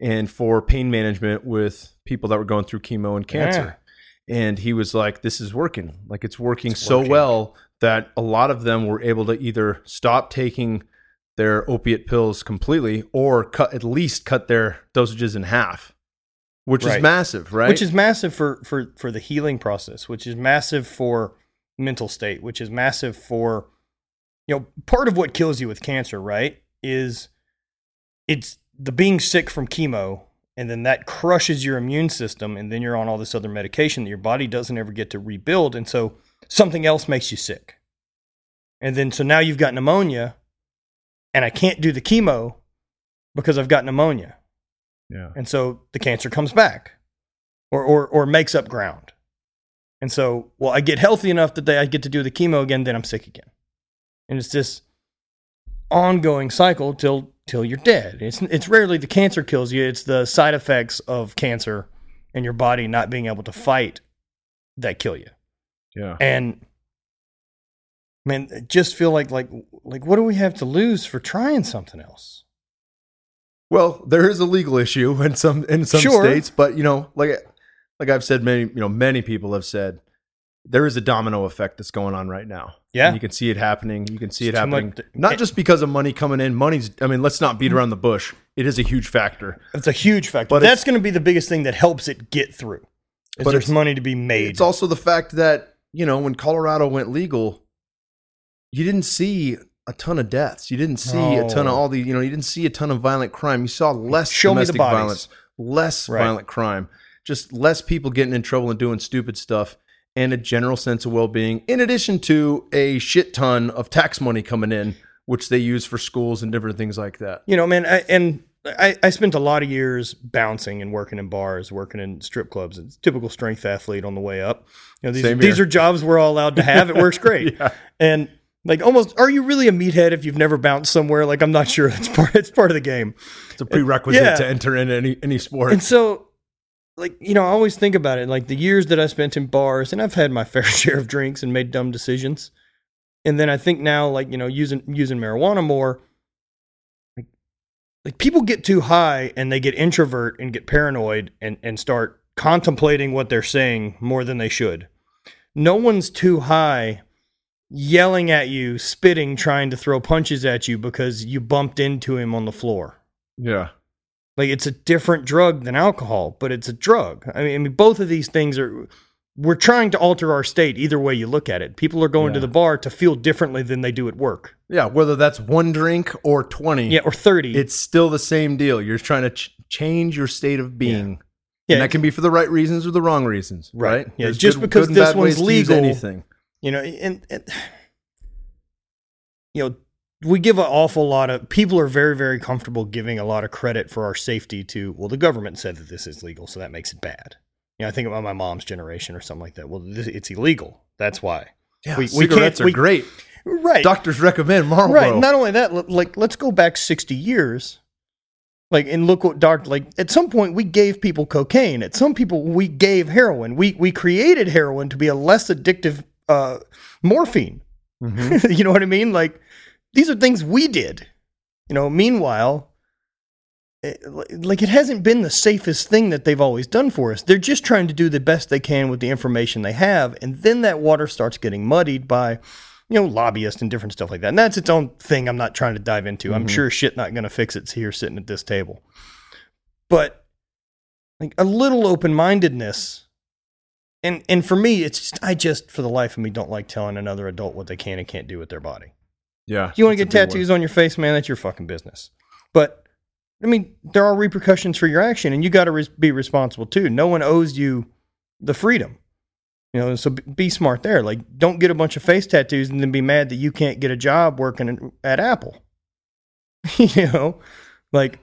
and for pain management with people that were going through chemo and cancer. And he was like this is working. Like it's working It's so working. well that a lot of them were able to either stop taking their opiate pills completely or cut at least cut their dosages in half which is massive right? Which is massive for for for the healing process which is massive for mental state which is massive for you know part of what kills you with cancer right is it's the being sick from chemo and then that crushes your immune system and then you're on all this other medication that your body doesn't ever get to rebuild and so something else makes you sick. And then so now you've got pneumonia and i can't do the chemo because i've got pneumonia. Yeah. And so the cancer comes back or or or makes up ground. And so well i get healthy enough that they, i get to do the chemo again then i'm sick again and it's this ongoing cycle till till you're dead. It's it's rarely the cancer kills you. It's the side effects of cancer and your body not being able to fight that kill you. Yeah. And man, just feel like like like what do we have to lose for trying something else? Well, there is a legal issue in some in some Sure. states, but you know, like like I've said, many you know many people have said there is a domino effect that's going on right now. Yeah. And you can see it happening. You can see It's it happening. Not just because of money coming in. Money's. I mean, let's not beat mm-hmm. around the bush. It is a huge factor. It's a huge factor. But That's going to be the biggest thing that helps it get through. But there's money to be made. It's also the fact that you know when Colorado went legal, you didn't see a ton of deaths. You didn't see a ton of all the. You know, you didn't see a ton of violent crime. You saw less Show me the domestic violence, less Right. violent crime, just less people getting in trouble and doing stupid stuff, and a general sense of well-being. In addition to a shit ton of tax money coming in, which they use for schools and different things like that. you know, man, I, and I, I spent a lot of years bouncing and working in bars, working in strip clubs. It's typical strength athlete on the way up. You know, these, these are jobs we're all allowed to have. It works great. Yeah. And like almost, are you really a meathead if you've never bounced somewhere? Like, I'm not sure. It's part, it's part of the game. It's a prerequisite Yeah. to enter in any any sport. And so, like, you know, I always think about it, like the years that I spent in bars, and I've had my fair share of drinks and made dumb decisions. And then I think now, like, you know, using using marijuana more, like, like people get too high and they get introvert and get paranoid and, and start contemplating what they're saying more than they should. No one's too high yelling at you, spitting, trying to throw punches at you because you bumped into him on the floor. yeah. Like it's a different drug than alcohol, but it's a drug. I mean, I mean, both of these things are. We're trying to alter our state either way you look at it. People are going to the bar to feel differently than they do at work. Yeah, whether that's one drink or 20. Yeah, or thirty. it's still the same deal. You're trying to ch- change your state of being. yeah, and that can be for the right reasons or the wrong reasons, Right. right? Yeah, There's just because and this one's legal- anything. you know, and, and you know, we give an awful lot of people are very, very comfortable giving a lot of credit for our safety to. Well, the government said that this is legal, so that makes it bad. You know, I think about my mom's generation or something like that. Well, this, it's illegal. That's why. Yeah, We- we cigarettes can't- are we- great. Right. Doctors recommend Marlboro. Right. Not only that, like let's go back 60 years. Like and look what dark like at some point we gave people cocaine. At some people we gave heroin. We we created heroin to be a less addictive uh morphine. Mhm. you know what I mean? Like these are things we did. You know, meanwhile it, like it hasn't been the safest thing that they've always done for us. They're just trying to do the best they can with the information they have and then that water starts getting muddied by you know, lobbyists and different stuff like that. And that's its own thing I'm not trying to dive into. I'm Mhm. sure shit not going to fix it here sitting at this table. But like a little open-mindedness and and for me it's just I just for the life of me don't like telling another adult what they can and can't do with their body. Yeah. You want to get a big one. tattoos on your face, man, that's your fucking business. But I mean, there are repercussions for your action and you got to res- be responsible too. No one owes you the freedom. You know, so be smart there. Like, don't get a bunch of face tattoos and then be mad that you can't get a job working at Apple. you know, like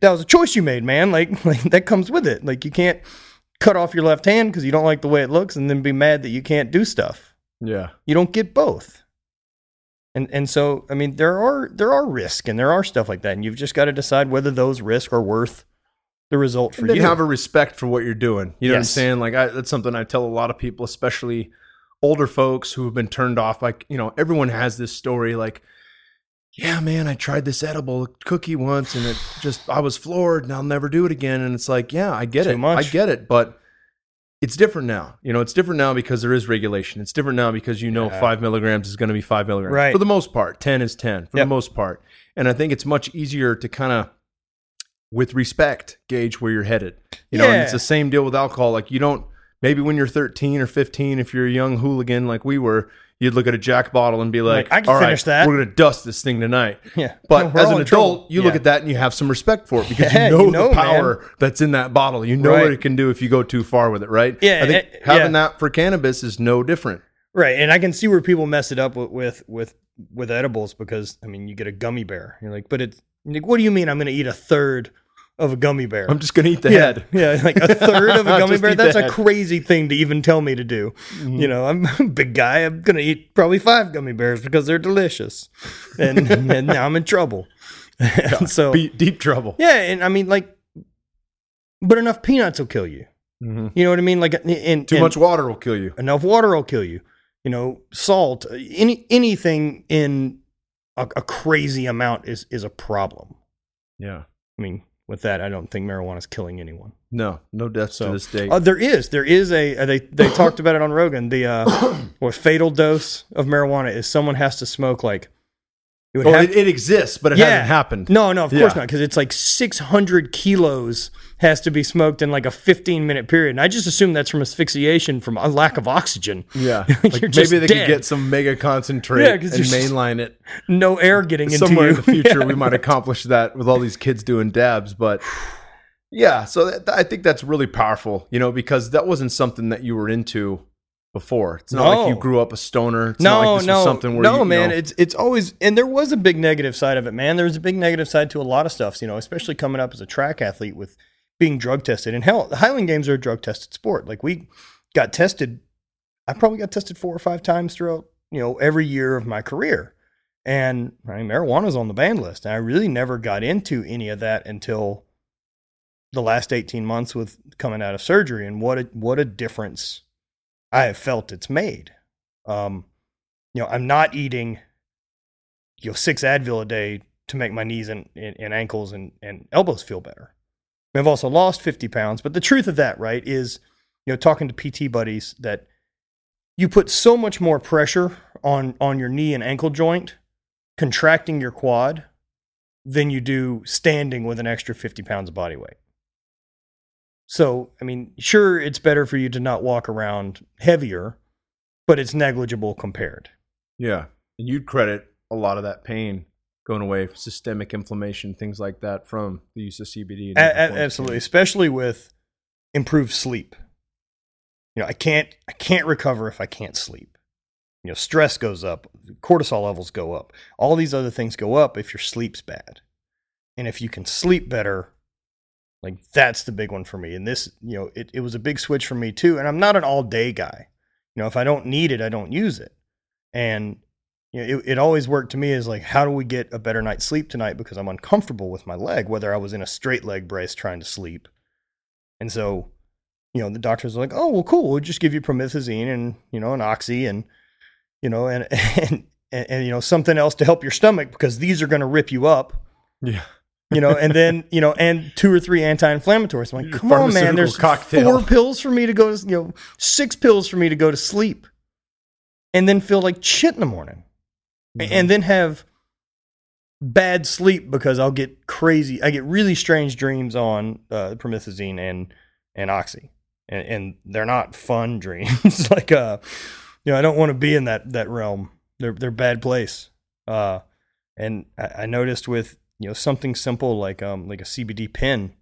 that was a choice you made, man. Like, like that comes with it. Like, you can't cut off your left hand because you don't like the way it looks, and then be mad that you can't do stuff. Yeah. You don't get both. And and so, I mean, there are there are risks and there are stuff like that, and you've just got to decide whether those risks are worth the result for And then you. have a respect for what you're doing. You know what I'm saying? Like I, that's something I tell a lot of people, especially older folks who have been turned off. Like you know, everyone has this story. Like, yeah, man, I tried this edible cookie once, and it just I was floored, and I'll never do it again. And it's like, yeah, I get Too it, much. I get it, but it's different now. You know, it's different now because there is regulation. It's different now because you know Yeah. five milligrams is going to be five milligrams Right. for the most part. Ten is ten for Yep. the most part, and I think it's much easier to kind of with respect gauge where you're headed. You know, and it's the same deal with alcohol. Like you don't maybe when you're 13 or 15, if you're a young hooligan like we were, you'd look at a Jack bottle and be like, Like, I can "All right, finish that." We're gonna dust this thing tonight." yeah, But We're as an in trouble. adult, you look at that and you have some respect for it because Yeah, you know, you know, the power that's in that bottle. You know what it can do if you go too far with it, right? Yeah, I think eh, having yeah. that for cannabis is no different. right. And I can see where people mess it up with with with, with edibles because I mean, you get a gummy bear. You're like, but it's like, what do you mean? I'm going to eat a third of a gummy bear. I'm just gonna eat the yeah, head. yeah, like a third of a gummy bear. That's a head. crazy thing to even tell me to do. Mm-hmm. You know, I'm a big guy. I'm gonna eat probably five gummy bears because they're delicious, and and now I'm in trouble. And so Be- deep trouble. yeah, and I mean like, but enough peanuts will kill you. Mhm. You know what I mean? Like, and, Too and much water will kill you. enough water will kill you. You know, salt, any anything in a, a crazy amount is is a problem. Yeah. I mean, with that, I don't think marijuana is killing anyone. No, no deaths So- to this day. Uh, there is, there is a uh, they they talked about it on Rogan. The uh, what fatal dose of marijuana is someone has to smoke like it would oh, have- it, it exists, but it Yeah. hasn't happened. no, no, of course not, because it's like 600 kilos has to be smoked in like a 15 minute period. And I just assume that's from asphyxiation from a lack of oxygen. Yeah. Like maybe they dead. could get some mega concentrate Yeah, and mainline it. No air getting into Somewhere you. in the future, Yeah. we might accomplish that with all these kids doing dabs. But yeah, so that, I think that's really powerful, you know, because that wasn't something that you were into before. It's not like you grew up a stoner. It's no, not like this no, was something where no, you, you man. know- It's it's always and there was a big negative side of it, man. There was a big negative side to a lot of stuff, you know, especially coming up as a track athlete with being drug tested. And hell, the Highland Games are a drug tested sport. Like we got tested, I probably got tested four or five times throughout, you know, every year of my career. And I mean, marijuana's on the ban list. And I really never got into any of that until the last 18 months with coming out of surgery and what a what a difference I have felt it's made. Um, you know, I'm not eating you know six Advil a day to make my knees and, and, and ankles and, and elbows feel better. I've also lost 50 pounds, but the truth of that, right, is you know talking to PT buddies that you put so much more pressure on on your knee and ankle joint contracting your quad than you do standing with an extra 50 pounds of body weight. So, I mean, sure, it's better for you to not walk around heavier, but it's negligible compared. yeah. And you'd credit a lot of that pain going away, systemic inflammation, things like that, from the use of CBD. and A- absolutely, especially with improved sleep. You know, I can't I can't recover if I can't sleep. You know, stress goes up, cortisol levels go up, all these other things go up if your sleep's bad. And if you can sleep better, like that's the big one for me. And this, you know, it, it was a big switch for me too. And I'm not an all day guy. You know, if I don't need it, I don't use it. And you know, it, it always worked to me as like, how do we get a better night's sleep tonight? Because I'm uncomfortable with my leg, whether I was in a straight leg brace trying to sleep. And so, you know, the doctors are like, oh, well, cool. We'll just give you promethazine and, you know, an oxy and, you know, and, and, and, and you know, something else to help your stomach because these are going to rip you up, Yeah. you know, and then, you know, and two or three anti-inflammatories. I'm like, come on, man, there's cocktail. four pills for me to go to, you know, six pills for me to go to sleep and then feel like shit in the morning Mm-hmm. and then have bad sleep because I'll get crazy. I get really strange dreams on uh, promethazine and and oxy, and, and they're not fun dreams. like uh, you know, I don't want to be in that that realm. They're they're bad place. Uh, and I, I noticed with you know something simple like um like a CBD pen.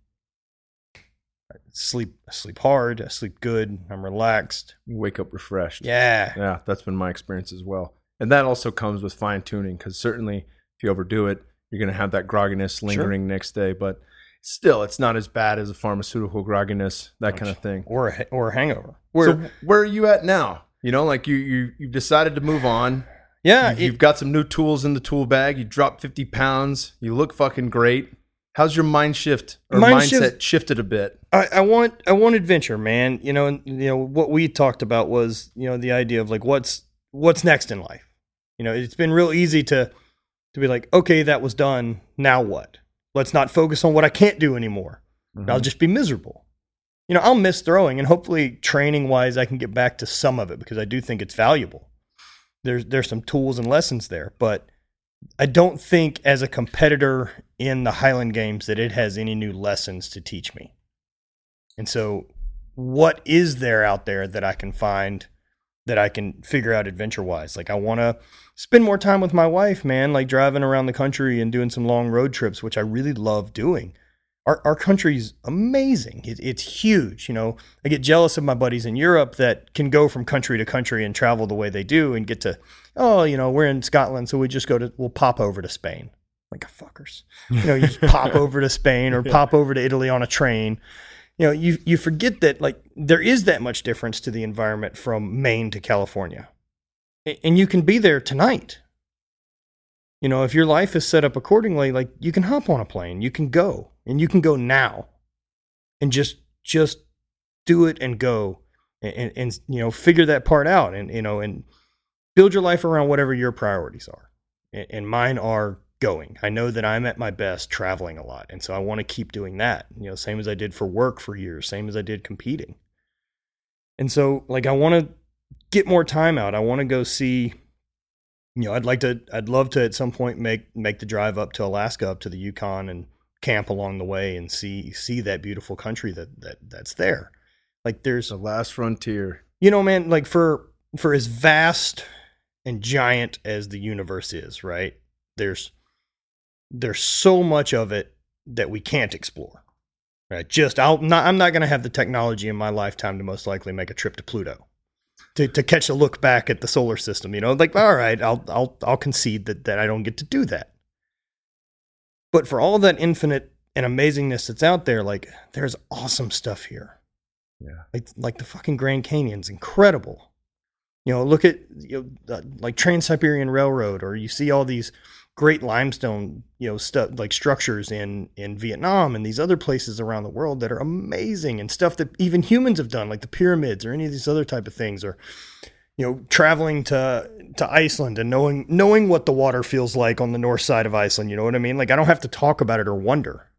I sleep I sleep hard. I sleep good. I'm relaxed. You wake up refreshed. Yeah. Yeah, that's been my experience as well. And that also comes with fine tuning because certainly if you overdo it, you're going to have that grogginess lingering next day. But still, it's not as bad as a pharmaceutical grogginess, that kind of thing. Or a, or a hangover. Where so where are you at now? You know, like you you you've decided to move on. yeah, you've, it- you've got some new tools in the tool bag. You dropped 50 pounds. You look fucking great. How's your mind shift or Mind mindset shift- shifted a bit? I, I want I want adventure, man. You know, and you know what we talked about was you know the idea of like what's what's next in life. You know, it's been real easy to to be like, okay, that was done. Now what? Let's not focus on what I can't do anymore. Mm-hmm. I'll just be miserable. You know, I'll miss throwing, and hopefully, training wise, I can get back to some of it because I do think it's valuable. There's there's some tools and lessons there, but I don't think as a competitor in the Highland Games that it has any new lessons to teach me. And so, what is there out there that I can find that I can figure out adventure wise? Like, I want to spend more time with my wife, man, like driving around the country and doing some long road trips, which I really love doing. Our, our country's amazing. It, it's huge. You know, I get jealous of my buddies in Europe that can go from country to country and travel the way they do and get to, oh, you know, we're in Scotland, so we just go to, we'll pop over to Spain. like a fuckers. You know, you just pop over to Spain or pop over to Italy on a train. You know, you you forget that like there is that much difference to the environment from Maine to California, and you can be there tonight. You know, if your life is set up accordingly, like you can hop on a plane, you can go, and you can go now, and just just do it and go, and, and, you know figure that part out, and you know and build your life around whatever your priorities are. And mine are going. I know that I'm at my best traveling a lot, and so I want to keep doing that. You know, same as I did for work for years, same as I did competing. And so, like, I want to get more time out. I want to go see. You know, I'd like to. I'd love to at some point make make the drive up to Alaska, up to the Yukon, and camp along the way and see see that beautiful country that that that's there. Like, there's The last frontier. you know, man, like for for as vast and giant as the universe is, right? There's there's so much of it that we can't explore. Right? Just I'll not I'm not going to have the technology in my lifetime to most likely make a trip to Pluto. To, to catch a look back at the solar system, you know, like all right, I'll I'll I'll concede that that I don't get to do that. But for all that infinite and amazingness that's out there, like there's awesome stuff here Yeah. like like the fucking Grand Canyon's incredible. You know, look at you know, like Trans Siberian Railroad, or you see all these great limestone you know stuff like structures in in Vietnam and these other places around the world that are amazing and stuff that even humans have done, like the pyramids or any of these other type of things, or you know, traveling to to Iceland and knowing knowing what the water feels like on the north side of Iceland. You know what I mean? Like I don't have to talk about it or wonder.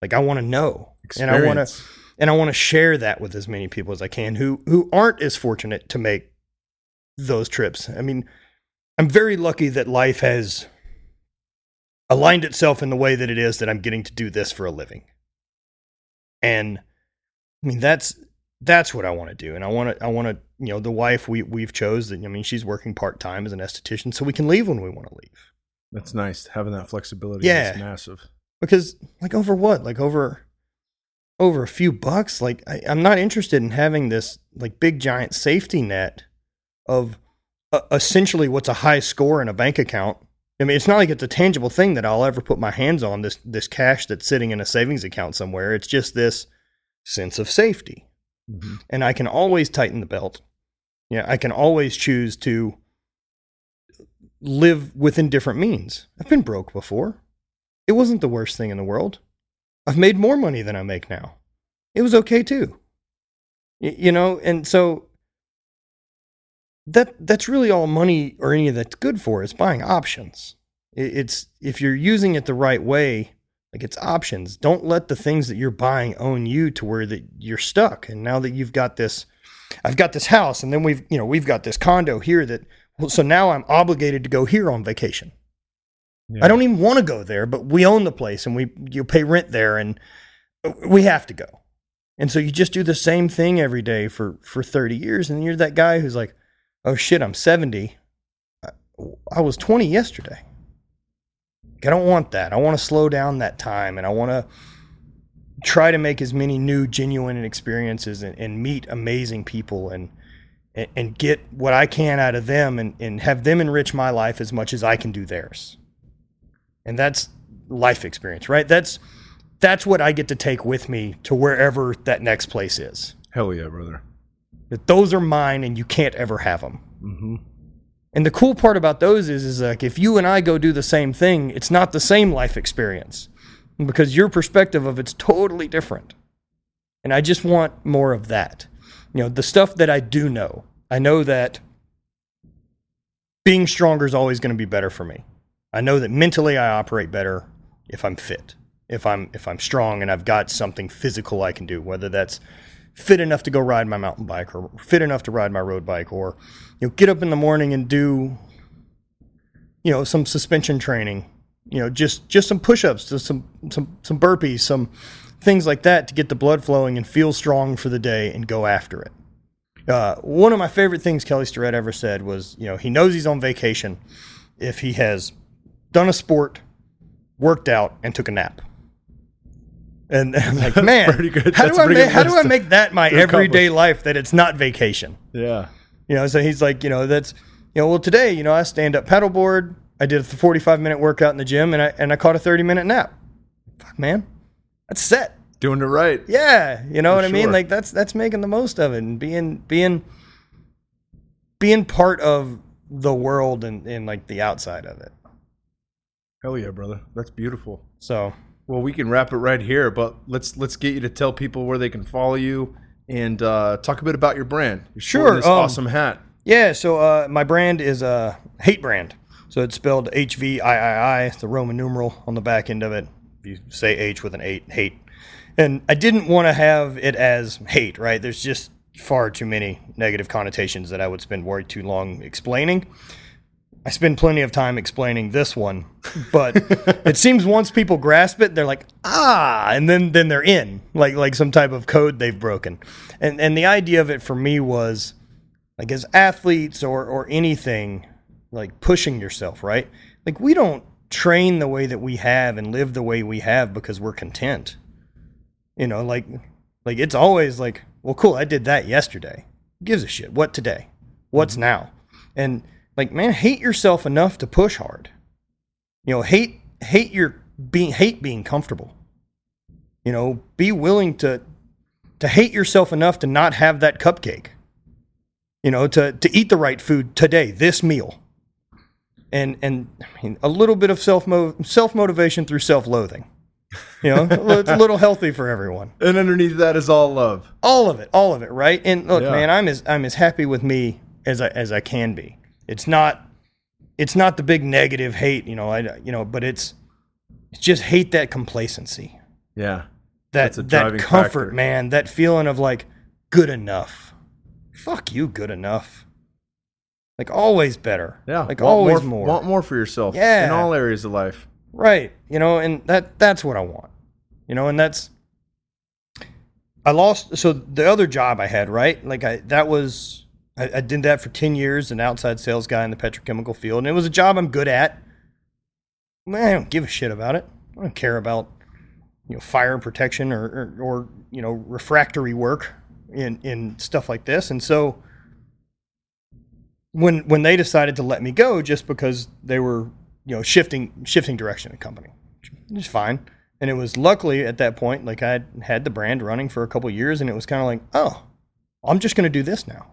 Like I want to know, and I want to and I want to share that with as many people as I can who who aren't as fortunate to make those trips. I mean, I'm very lucky that life has aligned itself in the way that it is that I'm getting to do this for a living. And I mean that's that's what I want to do. And I want to I want to, you know, the wife we we've chose that I mean she's working part-time as an esthetician so we can leave when we want to leave. That's nice. Having that flexibility Yeah. is massive. because like over what like over over a few bucks like I, i'm not interested in having this like big giant safety net of uh, essentially what's a high score in a bank account i mean it's not like it's a tangible thing that i'll ever put my hands on this this cash that's sitting in a savings account somewhere it's just this sense of safety Mhm. and I can always tighten the belt. Yeah, I can always choose to live within different means. I've been broke before. It wasn't the worst thing in the world. I've made more money than I make now. It was okay too. Y- you know, and so that that's really all money or any of that's good for is buying options. It- It's if you're using it the right way, like it's options. Don't let the things that you're buying own you to where that you're stuck. And now that you've got this, I've got this house, and then we've you know we've got this condo here that. Well, so now I'm obligated to go here on vacation. Yeah. I don't even want to go there, but we own the place and we you pay rent there, and uh, we have to go. And so you just do the same thing every day for for 30 years, and you're that guy who's like, "Oh shit, I'm 70. I, was 20 yesterday." I don't want that. I want to slow down that time, and I want to try to make as many new, genuine experiences and, and meet amazing people and and, and get what I can out of them and, and have them enrich my life as much as I can do theirs. And that's life experience, right? That's that's what I get to take with me to wherever that next place is. Hell yeah, brother. That those are mine and you can't ever have them. hmm And the cool part about those is, is like if you and I go do the same thing, it's not the same life experience because your perspective of it's totally different. And I just want more of that. You know, the stuff that I do know, I know that being stronger is always going to be better for me. I know that mentally I operate better if I'm fit, if I'm if I'm strong and I've got something physical I can do, whether that's fit enough to go ride my mountain bike or fit enough to ride my road bike or you know get up in the morning and do you know some suspension training you know just just some push-ups just some some some burpees some things like that to get the blood flowing and feel strong for the day and go after it. Uh, one of my favorite things kelly starrett ever said was you know he knows he's on vacation if he has done a sport worked out and took a nap and I'm like man how do I make, how do I make that my everyday life that it's not vacation Yeah. you know, so he's like, you know, that's, you know, well, today, you know, I stand up paddleboard, I did a 45 minute workout in the gym and I and I caught a 30 minute nap. Fuck, man, that's set. Doing it right. Yeah, you know For what I mean. sure. Like that's that's making the most of it and being being being part of the world and, and like the outside of it. Hell yeah, brother. That's beautiful. So Well, we can wrap it right here, but let's let's get you to tell people where they can follow you and uh, talk a bit about your brand. You're Sure, This um, awesome hat. Yeah, so uh, my brand is a hate brand. So it's spelled H V I I I. It's the Roman numeral on the back end of it. If you say H with an eight, hate. And I didn't want to have it as hate, right? There's just far too many negative connotations that I would spend way too long explaining. I spend plenty of time explaining this one, but it seems once people grasp it, they're like, ah, and then then they're in, like like some type of code they've broken. And and the idea of it for me was like as athletes or or anything like pushing yourself right? Like we don't train the way that we have and live the way we have because we're content. You know like like it's always like well cool i did that yesterday. Who gives a shit. What today? What's now? And like man hate yourself enough to push hard. You know hate hate your being hate being comfortable. You know be willing to to hate yourself enough to not have that cupcake. You know to to eat the right food today this meal. And and I mean, a little bit of self self motivation through self loathing you know it's a little healthy for everyone. And underneath that is all love. all of it all of it right? And look Yeah. man i'm as i'm as happy with me as i as i can be it's not it's not the big negative hate you know i you know but it's it's just hate that complacency Yeah. that that comfort factor. man that feeling of like good enough fuck you good enough like always better Yeah. like want always more, more, Want more for yourself. Yeah. In all areas of life. right you know and that that's what i want you know and that's i lost so the other job i had right like i that was I, I did that for 10 years an outside sales guy in the petrochemical field and it was a job i'm good at. I don't give a shit about it. I don't care about you know fire protection or, or, or you know refractory work in in stuff like this. And so when when they decided to let me go just because they were you know shifting shifting direction of the company which is fine. And it was luckily at that point like i had had the brand running for a couple years and it was kind of like oh i'm just going to do this now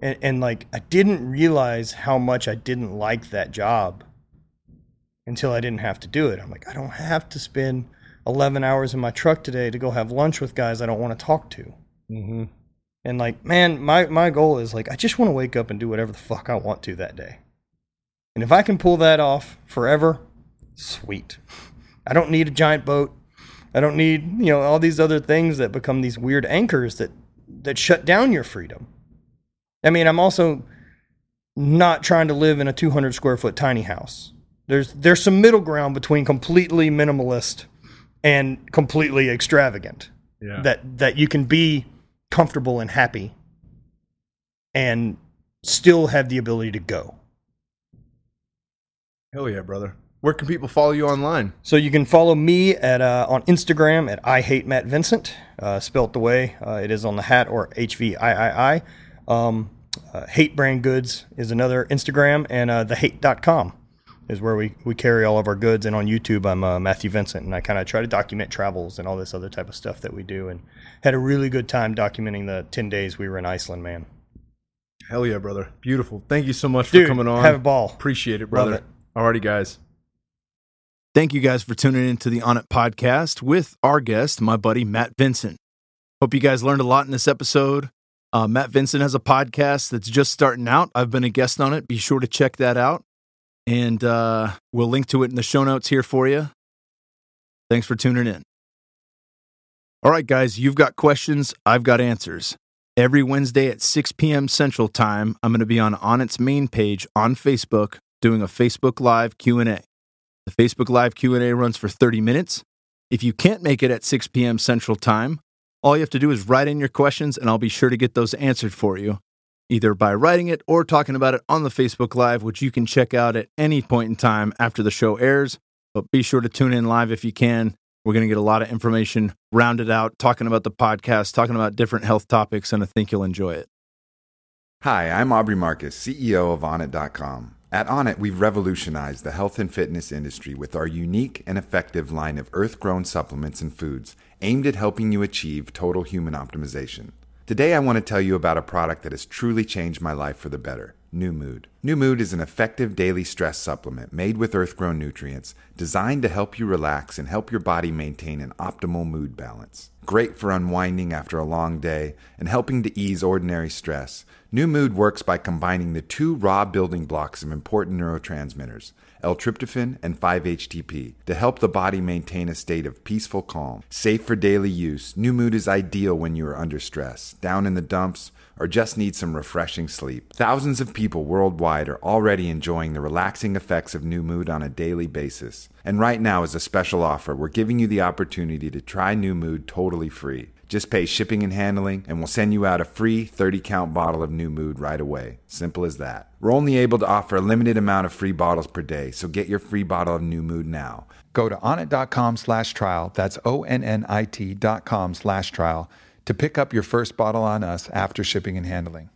and, and like i didn't realize how much i didn't like that job until i didn't have to do it i'm like i don't have to spend 11 hours in my truck today to go have lunch with guys i don't want to talk to Mm-hmm. and like, man, my my goal is like I just want to wake up and do whatever the fuck I want to that day. And if I can pull that off forever, sweet. I don't need a giant boat. I don't need, you know, all these other things that become these weird anchors that that shut down your freedom. I mean, I'm also not trying to live in a 200 square foot tiny house. There's there's some middle ground between completely minimalist and completely extravagant Yeah. that that you can be comfortable and happy and still have the ability to go. Hell yeah, brother. Where can people follow you online? So you can follow me at uh, on Instagram at I hate Matt Vincent, uh, spelt the way uh, it is on the hat or H V I I I. Um, uh, hate Brand Goods is another Instagram, and uh, thehate.com is where we, we carry all of our goods. And on YouTube, I'm uh, Matthew Vincent, and I kind of try to document travels and all this other type of stuff that we do. And had a really good time documenting the 10 days we were in Iceland, man. Hell yeah, brother. Beautiful. Thank you so much Dude, for coming on. have a ball. Appreciate it, brother. it. Alrighty, guys. Thank you guys for tuning in to the Onnit podcast with our guest, my buddy Matt Vincent. Hope you guys learned a lot in this episode. Uh, Matt Vincent has a podcast that's just starting out. I've been a guest on it. Be sure to check that out. And uh, we'll link to it in the show notes here for you. Thanks for tuning in. All right, guys, you've got questions. I've got answers. Every Wednesday at 6 p.m. Central Time, I'm going to be on Onnit's main page on Facebook doing a Facebook Live Q&A. The Facebook Live Q&A runs for 30 minutes. If you can't make it at 6 p.m. Central Time, all you have to do is write in your questions and I'll be sure to get those answered for you, either by writing it or talking about it on the Facebook Live, which you can check out at any point in time after the show airs. But be sure to tune in live if you can. We're going to get a lot of information rounded out, talking about the podcast, talking about different health topics, and I think you'll enjoy it. Hi, I'm Aubrey Marcus, CEO of Onnit.com. At Onnit, we've revolutionized the health and fitness industry with our unique and effective line of earth grown supplements and foods aimed at helping you achieve total human optimization. Today, I want to tell you about a product that has truly changed my life for the better New Mood. New Mood is an effective daily stress supplement made with earth grown nutrients designed to help you relax and help your body maintain an optimal mood balance. Great for unwinding after a long day and helping to ease ordinary stress. New Mood works by combining the two raw building blocks of important neurotransmitters, L-tryptophan and 5-HTP, to help the body maintain a state of peaceful calm. Safe for daily use, New Mood is ideal when you are under stress, down in the dumps, or just need some refreshing sleep. Thousands of people worldwide are already enjoying the relaxing effects of New Mood on a daily basis. And right now, as a special offer, we're giving you the opportunity to try New Mood totally free. Just pay shipping and handling, and we'll send you out a free 30 count bottle of New Mood right away. Simple as that. We're only able to offer a limited amount of free bottles per day, so get your free bottle of New Mood now. Go to onnit.com slash trial, that's O-N-N-I-T dot com slash trial, to pick up your first bottle on us after shipping and handling.